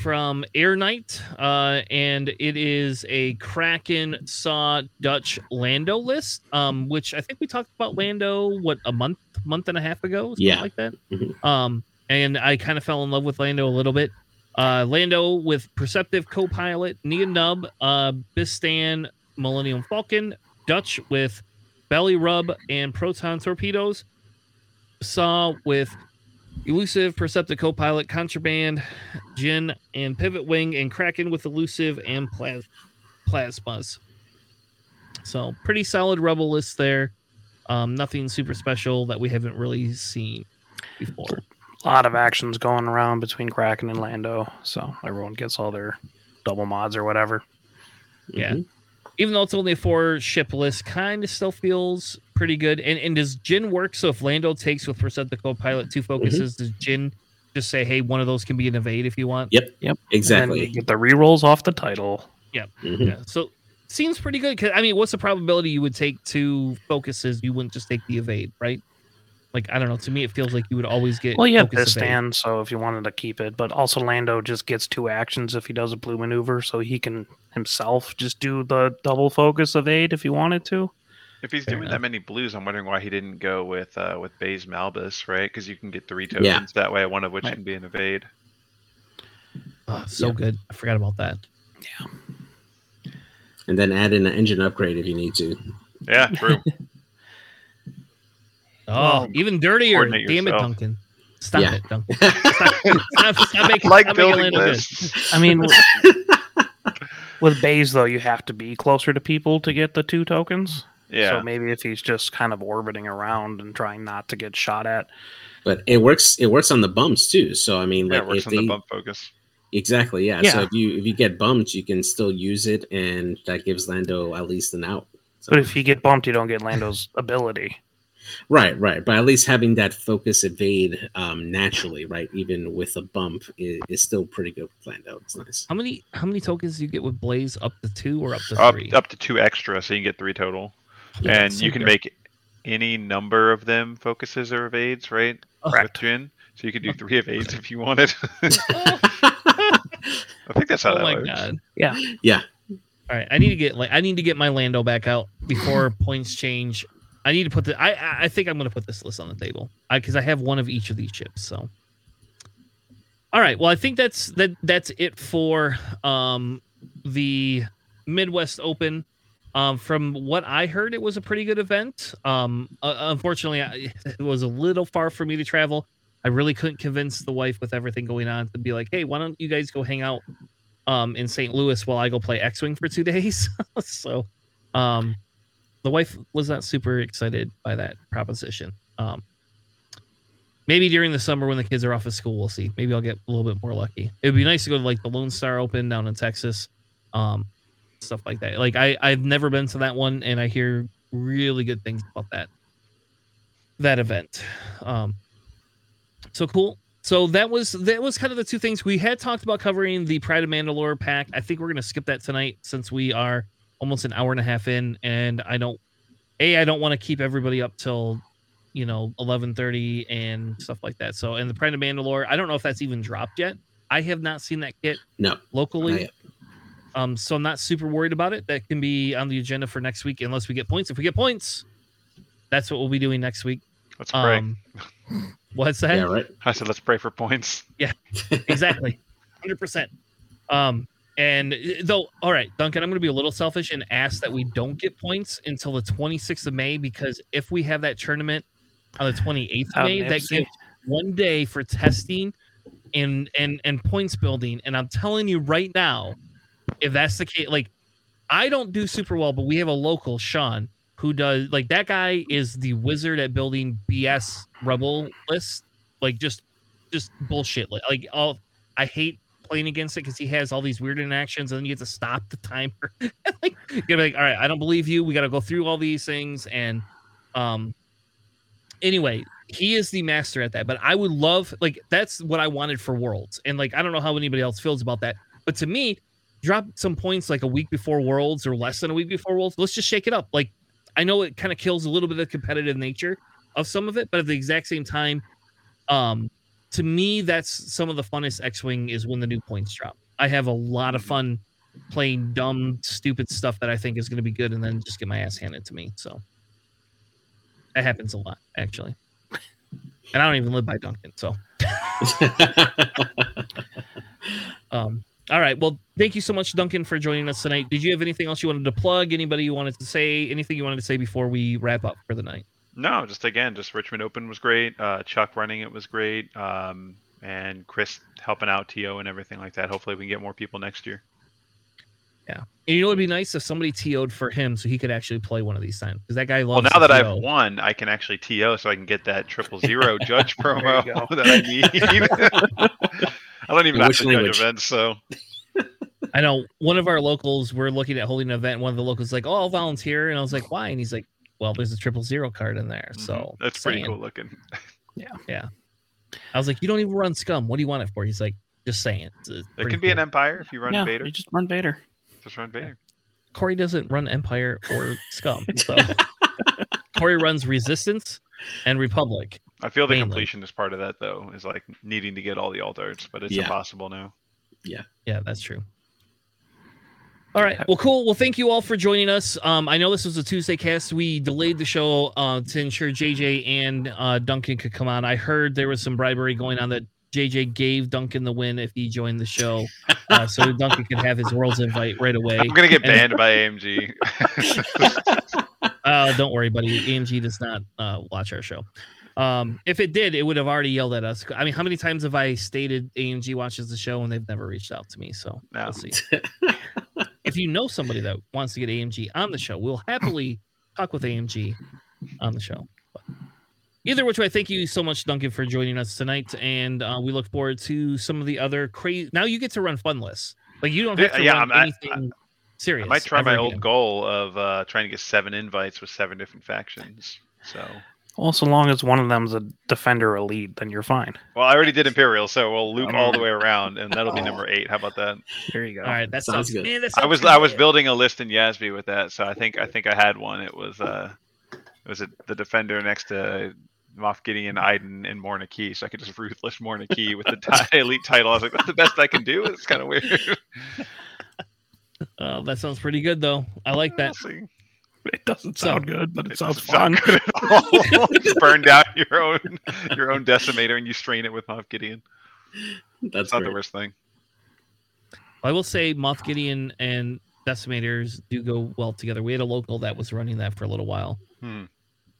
from Air Knight, uh, and it is a Kraken Saw Dutch Lando list, um, which I think we talked about Lando what a month, month and a half ago, yeah, like that. Mm-hmm. Um, and I kind of fell in love with Lando a little bit. Uh, Lando with Perceptive co-pilot, Nien Nunb, uh, Bistan, Millennium Falcon, Dutch with Belly Rub and Proton Torpedoes, Saw with Elusive, Perceptive co-pilot, Contraband, Jyn, and Pivot Wing, and Kraken with Elusive and Plas- Plasmas. So pretty solid Rebel list there. Um, nothing super special that we haven't really seen before a lot of actions going around between Kraken and Lando, so everyone gets all their double mods or whatever. Yeah. Mm-hmm. Even though it's only a four ship list, kind of still feels pretty good. And and does Jyn work? So if Lando takes with Percent the co pilot two focuses, mm-hmm. does Jyn just say, hey, one of those can be an evade if you want? Yep. Yep. Exactly. get the rerolls off the title. Yep. Mm-hmm. Yeah. So seems pretty good. Cause I mean, what's the probability you would take two focuses? You wouldn't just take the evade, right? Like I don't know. To me, it feels like you would always get. Well, you yeah, stand, So if you wanted to keep it, but also Lando just gets two actions if he does a blue maneuver, so he can himself just do the double focus evade if he wanted to. If he's Fair doing enough. that many blues, I'm wondering why he didn't go with uh, with Baze Malbus, right? Because you can get three tokens yeah. that way, one of which right. can be an evade. Oh, so yeah. good. I forgot about that. Yeah. And then add in an engine upgrade if you need to. Yeah, true. Oh, even dirtier. Damn yourself. it, Duncan. Stop yeah. it, Duncan. Stop, stop, stop making, like stop building this. I mean, with Baze though, you have to be closer to people to get the two tokens. Yeah. So maybe if he's just kind of orbiting around and trying not to get shot at. But it works. It works on the bumps too. So I mean, like, yeah, it works on they, the bump focus. Exactly. Yeah. yeah. So if you if you get bumped, you can still use it, and that gives Lando at least an out. So. But if you get bumped, you don't get Lando's ability. Right, right. But at least having that focus evade um, naturally, right, even with a bump, is, is still pretty good with Lando. It's nice. How many how many tokens do you get with Baze? Up to two or up to up, three? Up to two extra, so you can get three total. Yeah, and you can good. make any number of them focuses or evades, right? Correct. Jyn. So you could do three evades if you wanted. I think that's how oh that my works. God. Yeah. Yeah. All right, I need to get like I need to get my Lando back out before points change I need to put the. I I think I'm going to put this list on the table because I, I, have one of each of these chips. So, all right. Well, I think that's that. That's it for um the Midwest Open. Um, from what I heard, it was a pretty good event. Um, uh, unfortunately, I, it was a little far for me to travel. I really couldn't convince the wife with everything going on to be like, "Hey, why don't you guys go hang out um, in St. Louis while I go play X-wing for two days?" so, um, the wife was not super excited by that proposition. Um, maybe during the summer when the kids are off of school, we'll see. Maybe I'll get a little bit more lucky. It would be nice to go to like the Lone Star Open down in Texas, um, stuff like that. Like I I've never been to that one, and I hear really good things about that that event. Um, so cool. So that was that was kind of the two things we had talked about covering the Pride of Mandalore pack. I think we're gonna skip that tonight since we are almost an hour and a half in, and I don't a I don't want to keep everybody up till you know 11:30 and stuff like that. So and the Pride of Mandalore, I don't know if that's even dropped yet. I have not seen that kit No, locally. Um, so I'm not super worried about it. That can be on the agenda for next week, unless we get points. If we get points, that's what we'll be doing next week. Let's pray. Um, what's that? yeah, right. I said let's pray for points. Yeah, exactly 100% um and uh, though all right duncan i'm going to be a little selfish and ask that we don't get points until the 26th of may because if we have that tournament on the 28th of may in that gives one day for testing and and and points building and i'm telling you right now if that's the case like i don't do super well but we have a local sean who does like that guy is the wizard at building bs rebel lists like just just bullshit. Like, like all I hate playing against it because he has all these weird interactions, and then you have to stop the timer. like, you're like, all right, I don't believe you. We got to go through all these things, and um, anyway, he is the master at that. But I would love like that's what I wanted for Worlds, and like I don't know how anybody else feels about that, but to me, drop some points like a week before Worlds or less than a week before Worlds. Let's just shake it up. Like I know it kind of kills a little bit of competitive nature of some of it, but at the exact same time, um, to me, that's some of the funnest X-wing is when the new points drop. I have a lot of fun playing dumb, stupid stuff that I think is going to be good, and then just get my ass handed to me. So that happens a lot, actually. And I don't even live by Duncan, so um. All right. Well, thank you so much, Duncan, for joining us tonight. Did you have anything else you wanted to plug? Anybody you wanted to say? Anything you wanted to say before we wrap up for the night? No, just again, just Richmond Open was great. Uh, Chuck running it was great. Um, and Chris helping out To and everything like that. Hopefully, we can get more people next year. Yeah. And you know, it'd be nice if somebody TO'd for him so he could actually play one of these times because that guy Well, now that TO. I've won, I can actually TO, so I can get that triple zero judge promo that I need. I don't even In have which to judge language? events, so I know one of our locals. We're looking at holding an event. One of the locals like, "Oh, I'll volunteer," and I was like, "Why?" And he's like, "Well, there's a triple zero card in there." So mhm, that's pretty cool looking. Yeah. Yeah. I was like, "You don't even run scum. What do you want it for?" He's like, "Just saying." It's, it's It pretty can be an empire if you run yeah, Vader. you just run Vader. Just run Vader. Corey doesn't run Empire or Scum. So Corey runs Resistance and Republic. I feel the Mainly. completion is part of that though, is like needing to get all the alt arts, but it's Yeah. impossible now. Yeah. Yeah, that's true. All right. Well, cool. Well, thank you all for joining us. Um, I know this was a Tuesday cast. We delayed the show uh, to ensure JJ and uh, Duncan could come on. I heard there was some bribery going on that JJ gave Duncan the win if he joined the show, uh, so Duncan could have his world's invite right away. I'm gonna get And- banned by AMG. Oh, don't worry, buddy. AMG does not uh, watch our show. Um, if it did, it would have already yelled at us. I mean, how many times have I stated AMG watches the show and they've never reached out to me? So No. we'll see. if you know somebody that wants to get AMG on the show, we'll happily talk with AMG on the show. But either which way, thank you so much, Duncan, for joining us tonight, and uh, we look forward to some of the other crazy. Now you get to run fun lists. Like you don't have to yeah, run I'm- I- anything serious. I might try my again. old goal of uh, trying to get seven invites with seven different factions. So, Well, so long as one of them's a defender elite, then you're fine. well, I already did Imperial, so we'll loop all the Oh. way around, and that'll be Oh. number eight. How about that? There you go. All right, that Sounds sounds, good. Man, that I sounds was I was building a list in Yasby with that, so I think I think I had one. It was uh, was it the defender next to Moff Gideon, Iden, and Morna Kee, so I could just ruthless Morna Kee with the ti- elite title. I was like, that's the best I can do. It's kind of weird. Oh, that sounds pretty good though. I like that. We'll see. It doesn't sound good, but it, It sounds doesn't sound fun. good at all. Just burn down your own your own decimator and you strain it with Moff Gideon. That's It's not the worst thing. I will say Moff Gideon and decimators do go well together. We had a local that was running that for a little while. Hmm.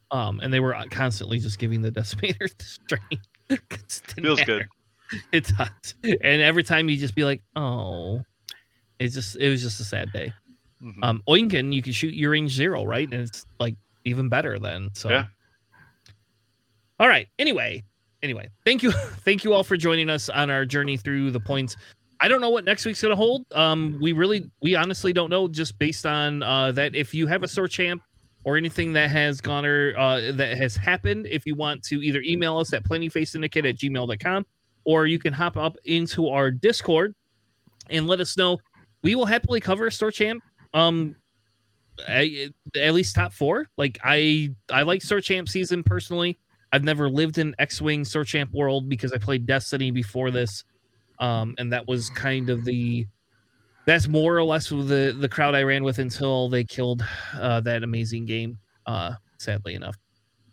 Um, and they were constantly just giving the decimator the strain. 'Cause Feels matter. good. It does. And every time you just be like, oh, it's just it was just a sad day. Mhm. Um, Oinkin, you can shoot your range zero, right? And it's like even better then. So Yeah. All right. Anyway, anyway, thank you, thank you all for joining us on our journey through the points. I don't know what next week's gonna hold. Um, we really, we honestly don't know, just based on uh that. If you have a store champ or anything that has gone or uh that has happened, if you want to either email us at planningphasesyndicate at gmail.com or you can hop up into our Discord and let us know. We will happily cover a store champ. Um, I, at least top four. Like I, I like store champ season personally. I've never lived in X-wing store champ world because I played Destiny before this, um, and that was kind of the. That's more or less the the crowd I ran with until they killed uh, that amazing game. Uh, sadly enough,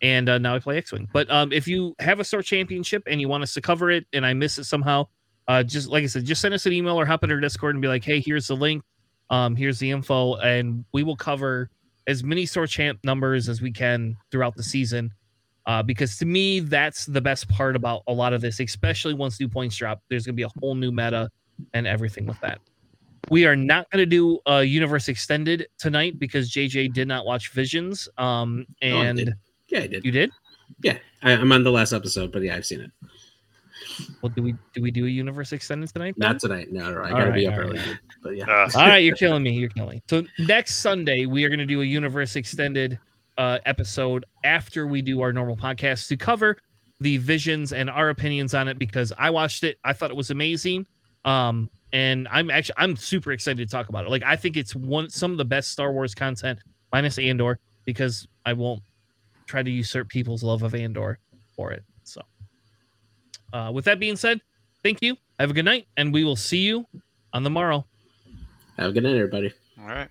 and uh, now I play X-wing. But um, if you have a store championship and you want us to cover it, and I miss it somehow, uh, just like I said, just send us an email or hop in our Discord and be like, "Hey, here's the link. Um, here's the info," and we will cover as many store champ numbers as we can throughout the season. Uh, because to me, that's the best part about a lot of this, especially once new points drop. There's going to be a whole new meta and everything with that. We are not going to do a universe extended tonight because JJ did not watch Visions. Um, I and did. Yeah, I did. you did. Yeah, I, I'm on the last episode, but yeah, I've seen it. Well, do we do we do a universe extended tonight? then? Not tonight. No, no I gotta right, be up all early. right. But yeah, Uh, All right, you're killing me. You're killing me. So next Sunday we are going to do a universe extended uh, episode after we do our normal podcast to cover the visions and our opinions on it because I watched it. I thought it was amazing. Um, and I'm actually I'm super excited to talk about it. Like I think it's one some of the best Star Wars content minus Andor because I won't try to usurp people's love of Andor for it. So uh, with that being said, thank you. Have a good night, and we will see you on the morrow. have a good night, everybody. all right.